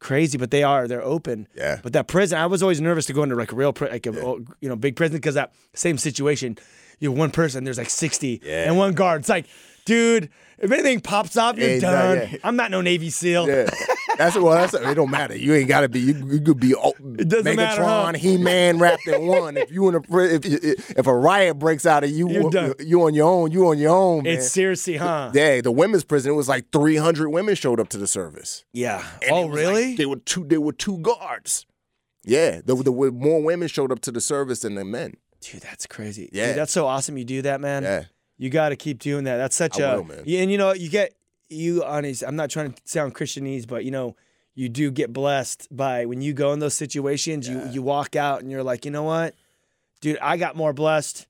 crazy, but they are. They're open. Yeah. But that prison, I was always nervous to go into like a real, pri- like a you know, big prison because that same situation. You know, one person, there's like 60, Yeah. and one guard. It's like, dude, if anything pops up, you're Ain't that- done. yeah. I'm not no Navy SEAL. Yeah. That's well. That's it. Don't matter. You ain't got to be. You, you could be oh, It doesn't Megatron, matter, huh? He Man wrapped in one. If you in a pri- if if if a riot breaks out of you, You're done. you on your own. You on your own, man. It's seriously, huh? yeah, the women's prison. It was like 300 women showed up to the service. Yeah. And oh, it was like- really? they were two. They were two guards. Yeah, there, there were more women showed up to the service than the men. Dude, that's crazy. Yeah. Dude, that's so awesome. You do that, man. Yeah, You got to keep doing that. That's such I a will, man. And you know you get you honest. I'm not trying to sound Christianese, but you know you do get blessed by when you go in those situations. You you walk out and you're like, you know what, dude, I got more blessed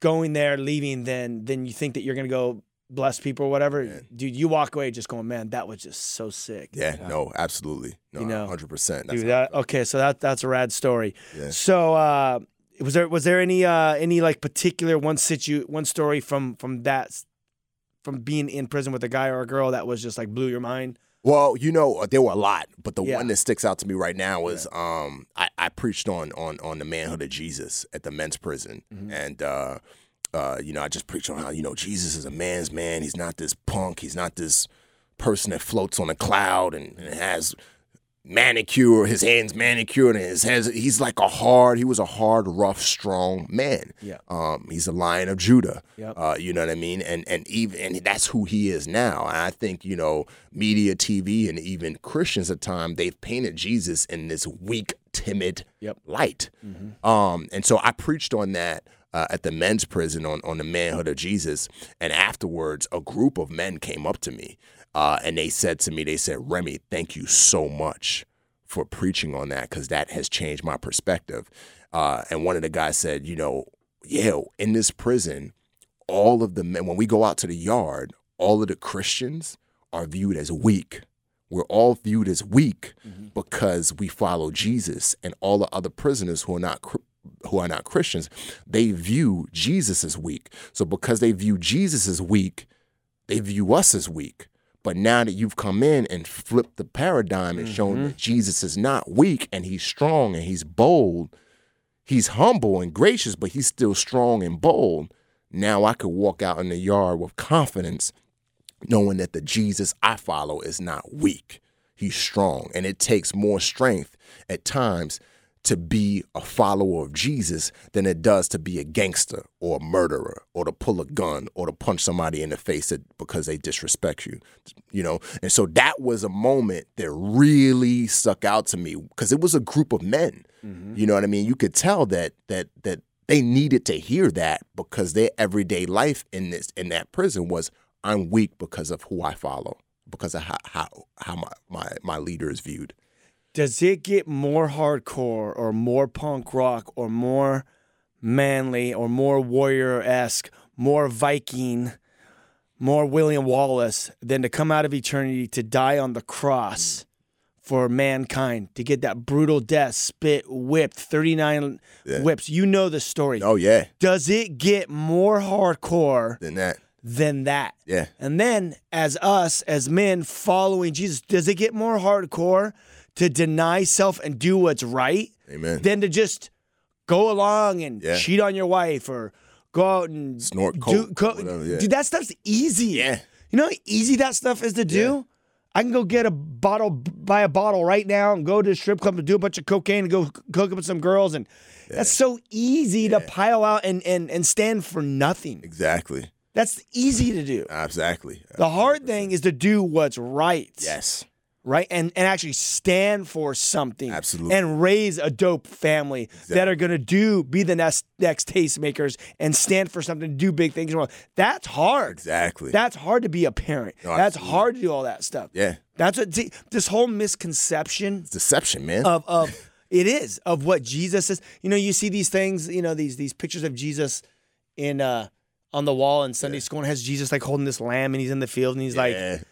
going there, leaving than than you think that you're gonna go bless people or whatever. Dude, you walk away just going, man, that was just so sick. yeah, no, absolutely, no, You know, hundred percent. Dude, that, okay, so that that's a rad story. Yeah. So, uh, was there was there any uh, any like particular one situ one story from from that from being in prison with a guy or a girl that was just like blew your mind? Well, you know, there were a lot, but the Yeah. one that sticks out to me right now is um, I, I preached on on on the manhood of Jesus at the men's prison, Mm-hmm. and uh, uh, you know, I just preached on how you know Jesus is a man's man. He's not this punk. He's not this person that floats on a cloud and, and has manicure, his hands manicured, and his hands. He's like a hard. He was a hard, rough, strong man. Yeah. Um, he's a lion of Judah. Yep. Uh, you know what I mean? And and even and that's who he is now. And I think you know media, TV, and even Christians at time they've painted Jesus in this weak, timid Yep. light. Um, and so I preached on that. Uh, at the men's prison on, on the manhood of Jesus. And afterwards, a group of men came up to me uh, and they said to me, they said, Remi, thank you so much for preaching on that because that has changed my perspective. Uh, and one of the guys said, you know, yeah, in this prison, all of the men, when we go out to the yard, all of the Christians are viewed as weak. We're all viewed as weak because we follow Jesus, and all the other prisoners who are not who are not Christians, they view Jesus as weak. So because they view Jesus as weak, they view us as weak. But now that you've come in and flipped the paradigm and shown mm-hmm. that Jesus is not weak and he's strong and he's bold, he's humble and gracious, but he's still strong and bold. Now I could walk out in the yard with confidence, knowing that the Jesus I follow is not weak. He's strong. And it takes more strength at times to be a follower of Jesus than it does to be a gangster or a murderer or to pull a gun or to punch somebody in the face because they disrespect you. You know? And so that was a moment that really stuck out to me because it was a group of men. Mm-hmm. You know what I mean? You could tell that that that they needed to hear that because their everyday life in this in that prison was I'm weak because of who I follow, because of how how, how my, my my leader is viewed. Does it get more hardcore or more punk rock or more manly or more warrior esque, more Viking, more William Wallace than to come out of eternity to die on the cross mm. for mankind, to get that brutal death, spit, whipped, 39 whips? You know the story. Oh yeah, Does it get more hardcore than that. than that? Yeah. And then, as us, as men following Jesus, does it get more hardcore to deny self and do what's right Amen. than to just go along and Yeah. cheat on your wife or go out and Snort do- coke, co- whatever, yeah. Dude, that stuff's easy. Yeah. You know how easy that stuff is to do? I can go get a bottle, buy a bottle right now and go to a strip club and do a bunch of cocaine and go hook up with some girls. And that's so easy to pile out and, and, and stand for nothing. Exactly. That's easy to do. Exactly. The hard thing is to do what's right. Yes. Right. And and actually stand for something. Absolutely. And raise a dope family that are gonna do be the next next tastemakers and stand for something, do big things. That's hard. Exactly. That's hard to be a parent. No, That's absolutely. hard to do all that stuff. yeah. That's what see, this whole misconception Deception, man. of of (laughs) it is of what Jesus is. You know, you see these things, you know, these these pictures of Jesus in uh on the wall in Sunday school and has Jesus like holding this lamb and he's in the field and he's like, yeah. Hey,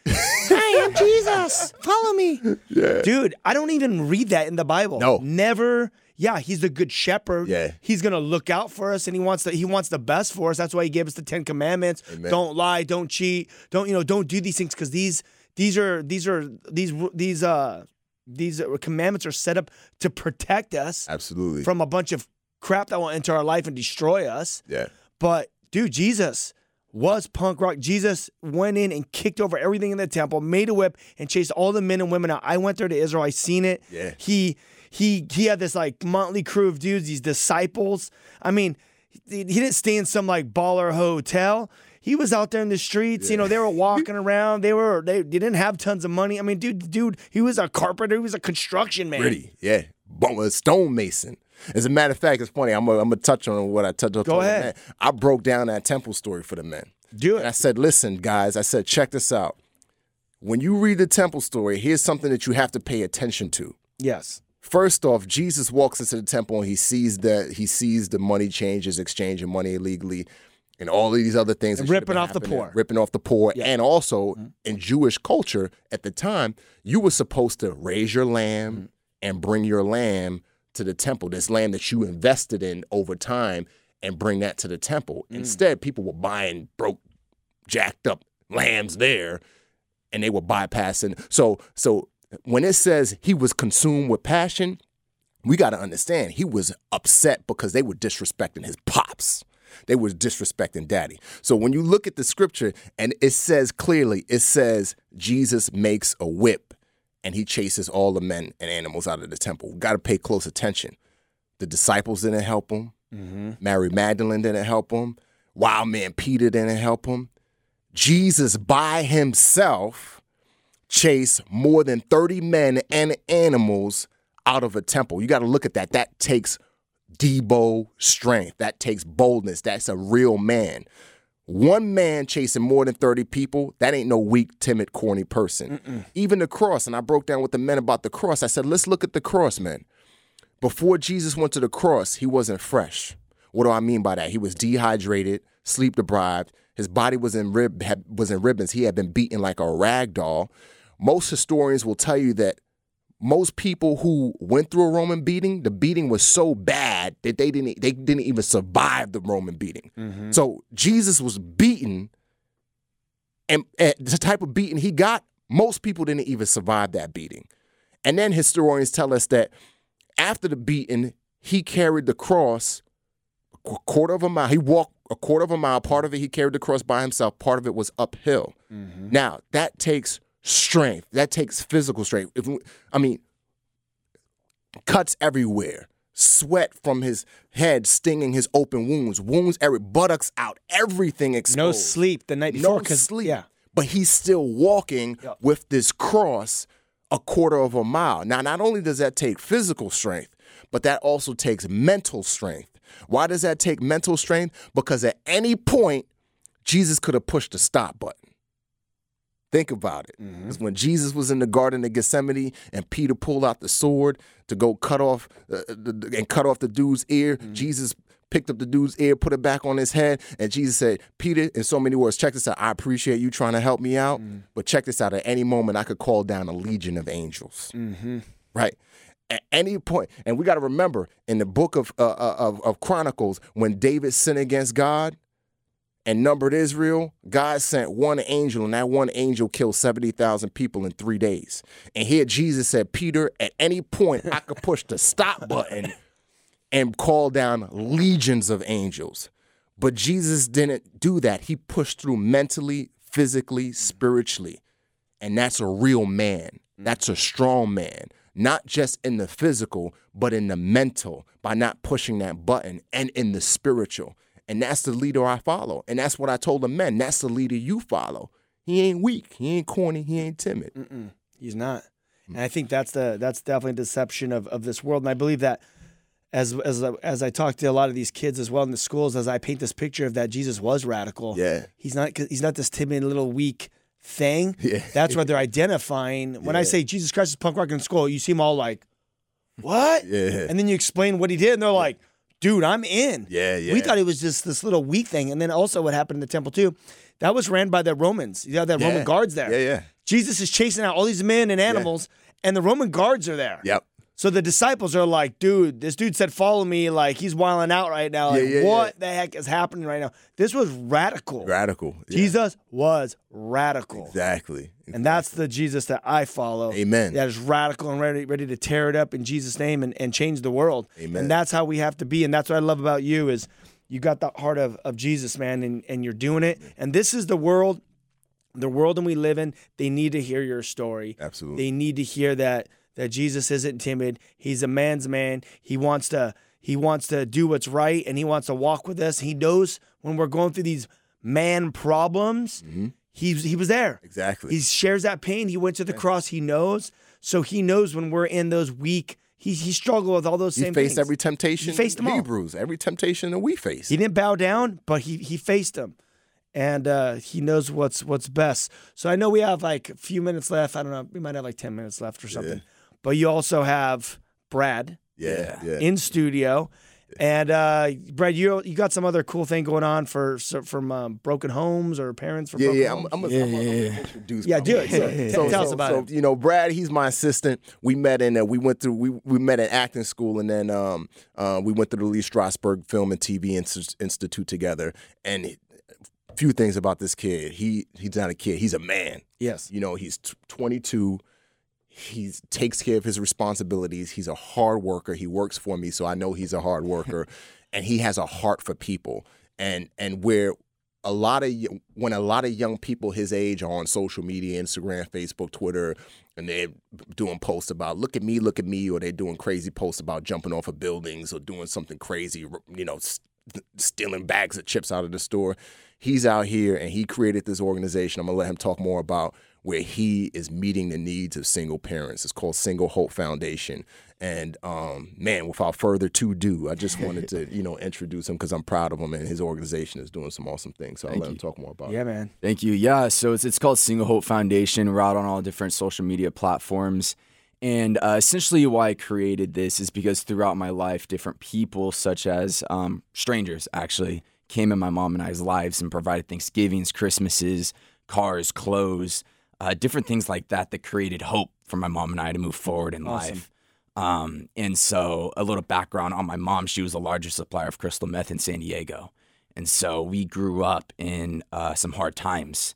I'm Follow me. (laughs) Dude, I don't even read that in the Bible. No. Never. Yeah, he's the good shepherd. Yeah. He's gonna look out for us and he wants the he wants the best for us. That's why he gave us the Ten Commandments. Amen. Don't lie, don't cheat, don't, you know, don't do these things because these these are these are these these uh these uh, commandments are set up to protect us Absolutely. from a bunch of crap that will enter our life and destroy us. yeah. But dude, Jesus was punk rock. Jesus went in and kicked over everything in the temple, made a whip, and chased all the men and women out. I went there to Israel. I seen it. Yeah. He he he had this like motley crew of dudes, these disciples. I mean, he, he didn't stay in some like baller hotel. He was out there in the streets. You know, they were (laughs) walking around. They were they, they didn't have tons of money. I mean, dude, dude, he was a carpenter. He was a construction man. Pretty. Yeah. Bo- a stonemason. As a matter of fact, it's funny. I'm gonna I'm gonna touch on what I touched on. Go ahead. I broke down that temple story for the men. Do And I said, listen, guys, I said, check this out. When you read the temple story, here's something that you have to pay attention to. Yes. First off, Jesus walks into the temple and he sees that he sees the money changers exchanging money illegally and all of these other things. And that should have ripping off the poor. Ripping off the poor. And also Mm-hmm. in Jewish culture at the time, you were supposed to raise your lamb Mm-hmm. and bring your lamb to the temple, this land that you invested in over time, and bring that to the temple. Mm. Instead, people were buying broke, jacked up lambs there and they were bypassing. So so when it says he was consumed with passion, we got to understand he was upset because they were disrespecting his pops. They were disrespecting daddy. So when you look at the scripture and it says clearly, it says Jesus makes a whip and he chases all the men and animals out of the temple. Got to pay close attention. The disciples didn't help him. Mm-hmm. Mary Magdalene didn't help him. Wild man Peter didn't help him. Jesus by himself chased more than 30 men and animals out of a temple. You got to look at that. That takes Debo strength. That takes boldness. That's a real man. One man chasing more than 30 people, that ain't no weak, timid, corny person. Even the cross, and I broke down with the men about the cross. I said, let's look at the cross, man. Before Jesus went to the cross, he wasn't fresh. What do I mean by that? He was dehydrated, sleep deprived. His body was in rib had, was in ribbons. He had been beaten like a rag doll. Most historians will tell you that most people who went through a Roman beating, the beating was so bad that they didn't they didn't even survive the Roman beating. Mm-hmm. So Jesus was beaten, and, and the type of beating he got, most people didn't even survive that beating. And then historians tell us that after the beating, he carried the cross a quarter of a mile. He walked a quarter of a mile. Part of it he carried the cross by himself. Part of it was uphill. Mm-hmm. Now that takes strength. That takes physical strength. If I mean, cuts everywhere, sweat from his head stinging his open wounds, wounds every buttocks out, everything exposed. No sleep the night before. No sleep. Yeah. But he's still walking Yep. with this cross a quarter of a mile. Now, not only does that take physical strength, but that also takes mental strength. Why does that take mental strength? Because at any point, Jesus could have pushed the stop button. Think about it. Because when Jesus was in the Garden of Gethsemane and Peter pulled out the sword to go cut off uh, the, and cut off the dude's ear, Jesus picked up the dude's ear, put it back on his head, and Jesus said, Peter, in so many words, check this out. I appreciate you trying to help me out, but check this out. At any moment, I could call down a legion of angels. Right? At any point, and we got to remember in the book of, uh, uh, of of Chronicles, when David sinned against God, and numbered Israel, God sent one angel, and that one angel killed 70,000 people in three days. And here Jesus said, Peter, at any point, I could push the stop button and call down legions of angels. But Jesus didn't do that. He pushed through mentally, physically, spiritually. And that's a real man. That's a strong man, not just in the physical, but in the mental by not pushing that button and in the spiritual. And that's the leader I follow. And that's what I told the men. That's the leader you follow. He ain't weak. He ain't corny. He ain't timid. He's not. Mm. And I think that's the that's definitely a deception of, of this world. And I believe that as as as I talk to a lot of these kids as well in the schools, as I paint this picture of that Jesus was radical. Yeah. He's not he's not this timid little weak thing. (laughs) Yeah. That's what they're identifying. When I say Jesus Christ is punk rock in school, you see them all like, What? Yeah. And then you explain what he did, and they're like, dude, I'm in. Yeah, yeah. We thought it was just this little weak thing. And then also what happened in the temple too, that was ran by the Romans. You have that Roman guards there. Yeah, yeah. Jesus is chasing out all these men and animals, and the Roman guards are there. Yep. So the disciples are like, dude, this dude said, follow me. Like, he's wilding out right now. Like, Yeah, yeah, what the heck is happening right now? This was radical. Radical. Yeah. Jesus was radical. Exactly. And that's the Jesus that I follow. Amen. That is radical and ready, ready to tear it up in Jesus' name and, and change the world. Amen. And that's how we have to be. And that's what I love about you is you got the heart of, of Jesus, man, and, and you're doing it. And this is the world, the world that we live in. They need to hear your story. Absolutely. They need to hear that that Jesus isn't timid. He's a man's man. He wants to he wants to do what's right and he wants to walk with us. He knows when we're going through these man problems. He's he was there. Mm-hmm. Exactly. He shares that pain. He went to the cross. He knows. So he knows when we're in those weak. He he struggled with all those things. He same faced things. every temptation. He faced them all. Hebrews, every temptation that we face. He didn't bow down, but he he faced them, and uh, he knows what's what's best. So I know we have like a few minutes left. I don't know. We might have like ten minutes left or something. But you also have Brad yeah, yeah. in studio. And uh, Brad, you you got some other cool thing going on for so, from um, broken homes or parents from Yeah, broken yeah, I'm, homes? I'm, gonna- I'm, gonna- I'm gonna introduce. Yeah, I'm do gonna- it. So, Tell- tell us so- about so, it. You know, Brad, he's my assistant. We met in, uh, we went through, we, we met at acting school, and then um, uh, we went through the Lee Strasberg Film and TV Inst- Institute together. And a few things about this kid. He he's not a kid. He's a man. yes. You know, he's t- 22. He takes care of his responsibilities. He's a hard worker. He works for me, so I know he's a hard (laughs) worker, and he has a heart for people. And and where a lot of when a lot of young people his age are on social media, Instagram, Facebook, Twitter, and they're doing posts about "look at me, look at me," or they're doing crazy posts about jumping off of buildings or doing something crazy, you know, s- stealing bags of chips out of the store. He's out here and he created this organization. I'm gonna let him talk more about where he is meeting the needs of single parents. It's called Single Hope Foundation. And um, man, without further to do, I just (laughs) wanted to you know introduce him because I'm proud of him and his organization is doing some awesome things. So I'll let him talk more about it. Yeah, man. Thank you. Yeah, so it's, it's called Single Hope Foundation. We're out on all different social media platforms. And uh, essentially, why I created this is because throughout my life, different people, such as um, strangers, actually came in my mom and I's lives and provided Thanksgivings, Christmases, cars, clothes, uh, different things like that that created hope for my mom and I to move forward in life. Um, and so, a little background on my mom: she was the largest supplier of crystal meth in San Diego, and so we grew up in uh, some hard times.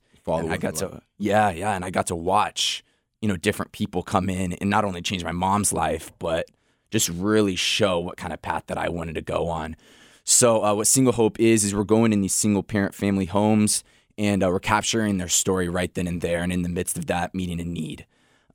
I got to, yeah, yeah, and I got to watch, you know, different people come in and not only change my mom's life, but just really show what kind of path that I wanted to go on. So, uh, what Single Hope is is we're going in these single parent family homes and uh, we're capturing their story right then and there, and in the midst of that, meeting a need.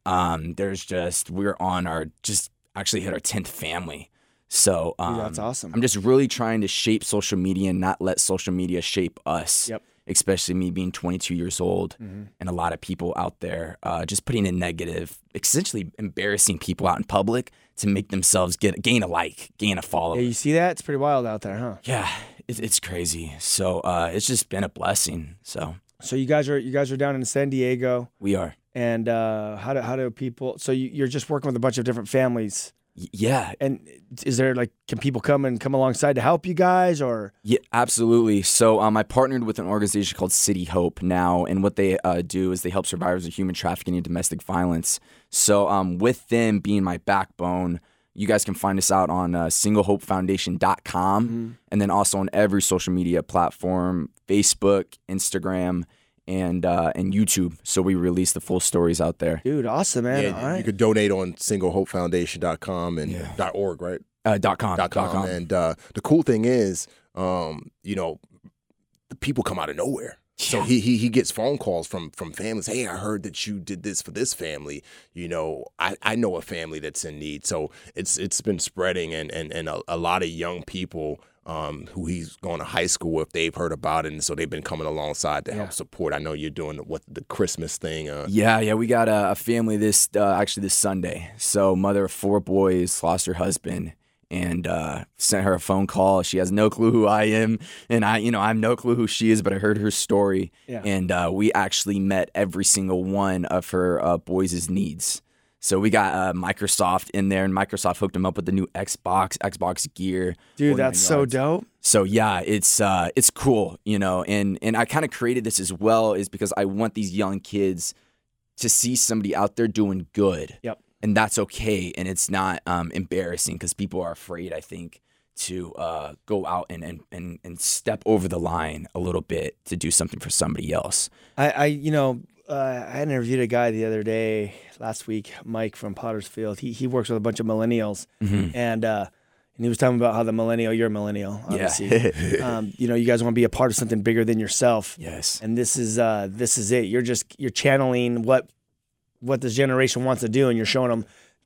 Um, there's just we're on our just actually hit our tenth family. So um, that's awesome. I'm just really trying to shape social media and not let social media shape us. Yep. Especially me being 22 years old, and a lot of people out there uh, just putting a negative, essentially embarrassing people out in public to make themselves get gain a like, gain a follow. Yeah, you see that? It's pretty wild out there, huh? Yeah, it, it's crazy. So uh, it's just been a blessing. So So you guys are you guys are down in San Diego, we are. and uh, how do how do people? So you, you're just working with a bunch of different families, Yeah, and is there like can people come and come alongside to help you guys, or Yeah, absolutely. So um, I partnered with an organization called City Hope now, and what they uh, do is they help survivors of human trafficking and domestic violence. So um, with them being my backbone, you guys can find us out on uh, singlehopefoundation.com and then also on every social media platform, Facebook, Instagram, and uh, and YouTube. So we release the full stories out there. dude, awesome, man. Yeah, All you right. could donate on singlehopefoundation.com and .org, right? Uh, dot com. dot com. And uh, the cool thing is, um, you know, the people come out of nowhere. So he, he he gets phone calls from from families. Hey, I heard that you did this for this family. You know, I, I know a family that's in need. So it's it's been spreading, and and and a, a lot of young people um, who he's going to high school with, they've heard about it, and so they've been coming alongside to help support. I know you're doing what the Christmas thing. Uh, Yeah, yeah, we got a, a family this uh, actually this Sunday. So mother of four boys lost her husband and uh, sent her a phone call. She has no clue who I am, and I, you know, I have no clue who she is, but I heard her story, Yeah. and uh, we actually met every single one of her uh, boys' needs. So we got uh, Microsoft in there, and Microsoft hooked them up with the new Xbox, Xbox gear. Dude, that's so dope. So yeah, it's uh, it's cool, you know, and and I kind of created this as well is because I want these young kids to see somebody out there doing good. Yep. And that's okay, and it's not um, embarrassing because people are afraid. I think to uh, go out and, and and and step over the line a little bit to do something for somebody else. I, I you know, uh, I interviewed a guy the other day, last week, Mike from Pottersfield. He he works with a bunch of millennials, and uh, and he was talking about how the millennial, you're a millennial, obviously. Yeah. (laughs) um, you know, you guys want to be a part of something bigger than yourself. yes. And this is uh, this is it. You're just you're channeling what what this generation wants to do, and you're showing them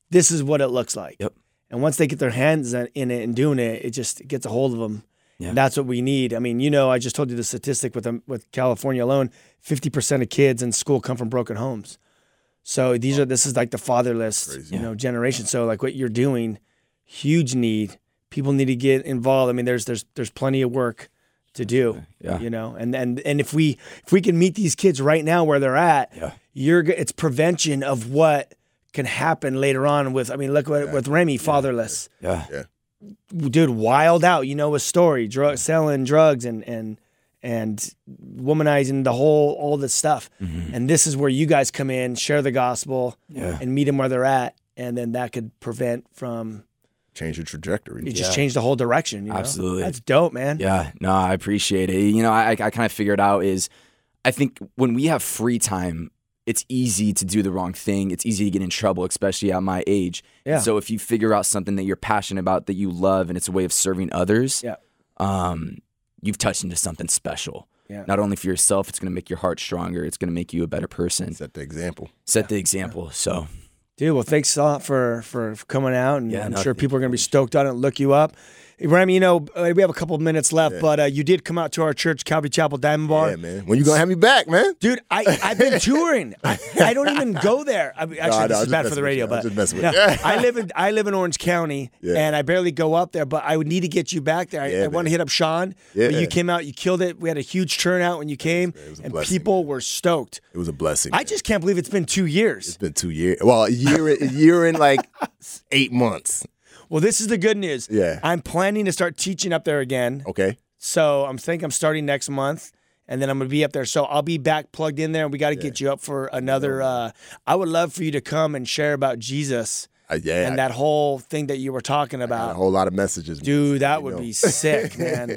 this is what it looks like. Yep. And once they get their hands in it and doing it, it just gets a hold of them. Yeah. And that's what we need. I mean, you know, I just told you the statistic with them, with California alone, 50% of kids in school come from broken homes. So these are this is like the fatherless, you know, generation. So like what you're doing, huge need. People need to get involved. I mean, there's there's there's plenty of work to do. Yeah. You know, and and and if we if we can meet these kids right now where they're at, Yeah. You're it's prevention of what can happen later on with I mean, look what with Remi, fatherless Yeah. yeah. dude wild out you know a story drug selling drugs and and and womanizing the whole all this stuff mm-hmm. and this is where you guys come in share the gospel Yeah. and meet them where they're at and then that could prevent from change the trajectory. You just change the whole direction you know? Absolutely. that's dope man Yeah, no, I appreciate it. You know, I, I kind of figured out is I think when we have free time, it's easy to do the wrong thing. It's easy to get in trouble, especially at my age. Yeah. So if you figure out something that you're passionate about, that you love, and it's a way of serving others, Yeah. um, you've touched into something special. Yeah. Not only for yourself, it's going to make your heart stronger. It's going to make you a better person. Set the example. Set the example. So Dude, well, thanks a lot for for for coming out, and Yeah, I'm no, sure people are going to be stoked on it. Look you up, Remi. You know, uh, we have a couple of minutes left, Yeah. but uh, you did come out to our church, Calvary Chapel Diamond Bar. Yeah, man. When you gonna have me back, man? Dude, I, I've been (laughs) touring. I, I don't even go there. I, (laughs) actually, no, this I'm is bad for the radio, but no. I live in I live in Orange County, Yeah. and I barely go up there. But I would need to get you back there. I, Yeah, I want to hit up Sean, but Yeah. you came out, you killed it. We had a huge turnout when you came, and blessing, people were stoked. It was a blessing. I man. just can't believe it's been two years. It's been two years. Well, a year, a year in like (laughs) eight months. Well, this is the good news. Yeah. I'm planning to start teaching up there again. Okay. So I'm think I'm starting next month, and then I'm gonna be up there. So I'll be back plugged in there, and we got to get you up for another. Uh, I would love for you to come and share about Jesus Uh, yeah. and that whole thing that you were talking about. a whole lot of messages. Dude, that would know. be sick, man.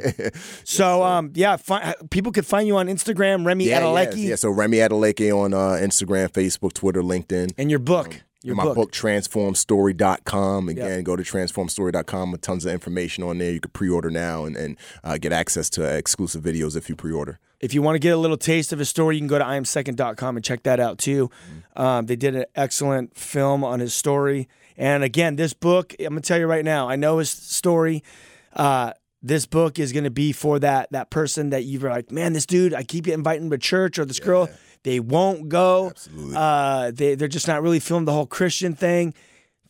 (laughs) so, um, yeah, fi- people could find you on Instagram, Remi Yeah, yeah, Adeleke, yeah. So Remi Adeleke on uh, Instagram, Facebook, Twitter, LinkedIn. and your book. Your my book. book, transformstory.com. Again, go to transformstory.com with tons of information on there. You can pre order now and, and uh, get access to exclusive videos if you pre order. If you want to get a little taste of his story, you can go to imsecond.com and check that out too. Um, they did an excellent film on his story. And again, this book, I'm going to tell you right now, I know his story. Uh, this book is going to be for that that person that you're like, man, this dude, I keep inviting him to church or this girl, they won't go. Absolutely. Uh, they, they're just not really feeling the whole Christian thing.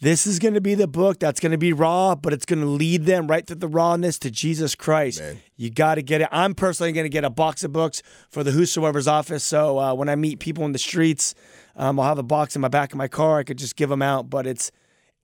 This is going to be the book that's going to be raw, but it's going to lead them right through the rawness to Jesus Christ. Man. You got to get it. I'm personally going to get a box of books for the Whosoever's office. So uh, when I meet people in the streets, um, I'll have a box in my back of my car. I could just give them out, but it's,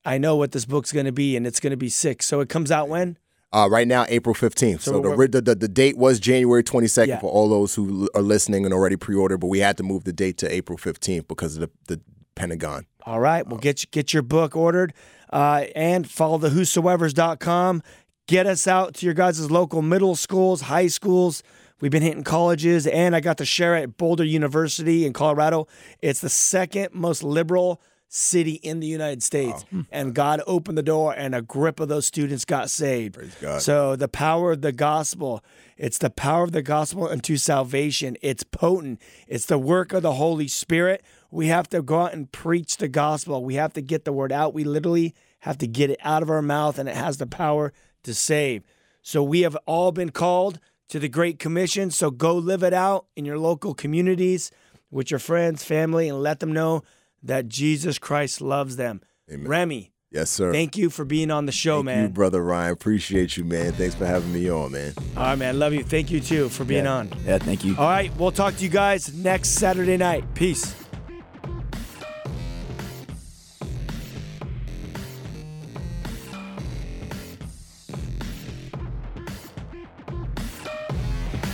I know what this book's going to be and it's going to be sick. So it comes out when? Uh, right now, April 15th. So, the, the, the the date was January 22nd Yeah. for all those who l- are listening and already pre ordered, but we had to move the date to April 15th because of the, the Pentagon. All right. Well, get get your book ordered uh, and follow the whosoevers.com. Get us out to your guys' local middle schools, high schools. We've been hitting colleges, and I got to share at Boulder University in Colorado. It's the second most liberal city in the United States. Hmm. And God opened the door, and a grip of those students got saved. So the power of the gospel, it's the power of the gospel unto salvation. It's potent. It's the work of the Holy Spirit. We have to go out and preach the gospel. We have to get the word out. We literally have to get it out of our mouth, and it has the power to save. So we have all been called to the Great Commission. So go live it out in your local communities with your friends, family, and let them know that Jesus Christ loves them. Amen. Remi, Yes, sir. thank you for being on the show, Thank man. you, brother Ryan. Appreciate you, man. Thanks for having me on, man. All right, man. Love you. Thank you too for being yeah. on. Yeah, thank you. All right, we'll talk to you guys next Saturday night. Peace.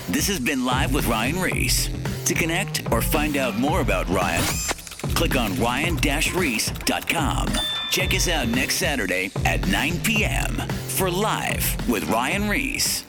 This has been Live with Ryan Ries. To connect or find out more about Ryan, click on ryan-reese.com. Check us out next Saturday at 9 p.m. for Live with Ryan Ries.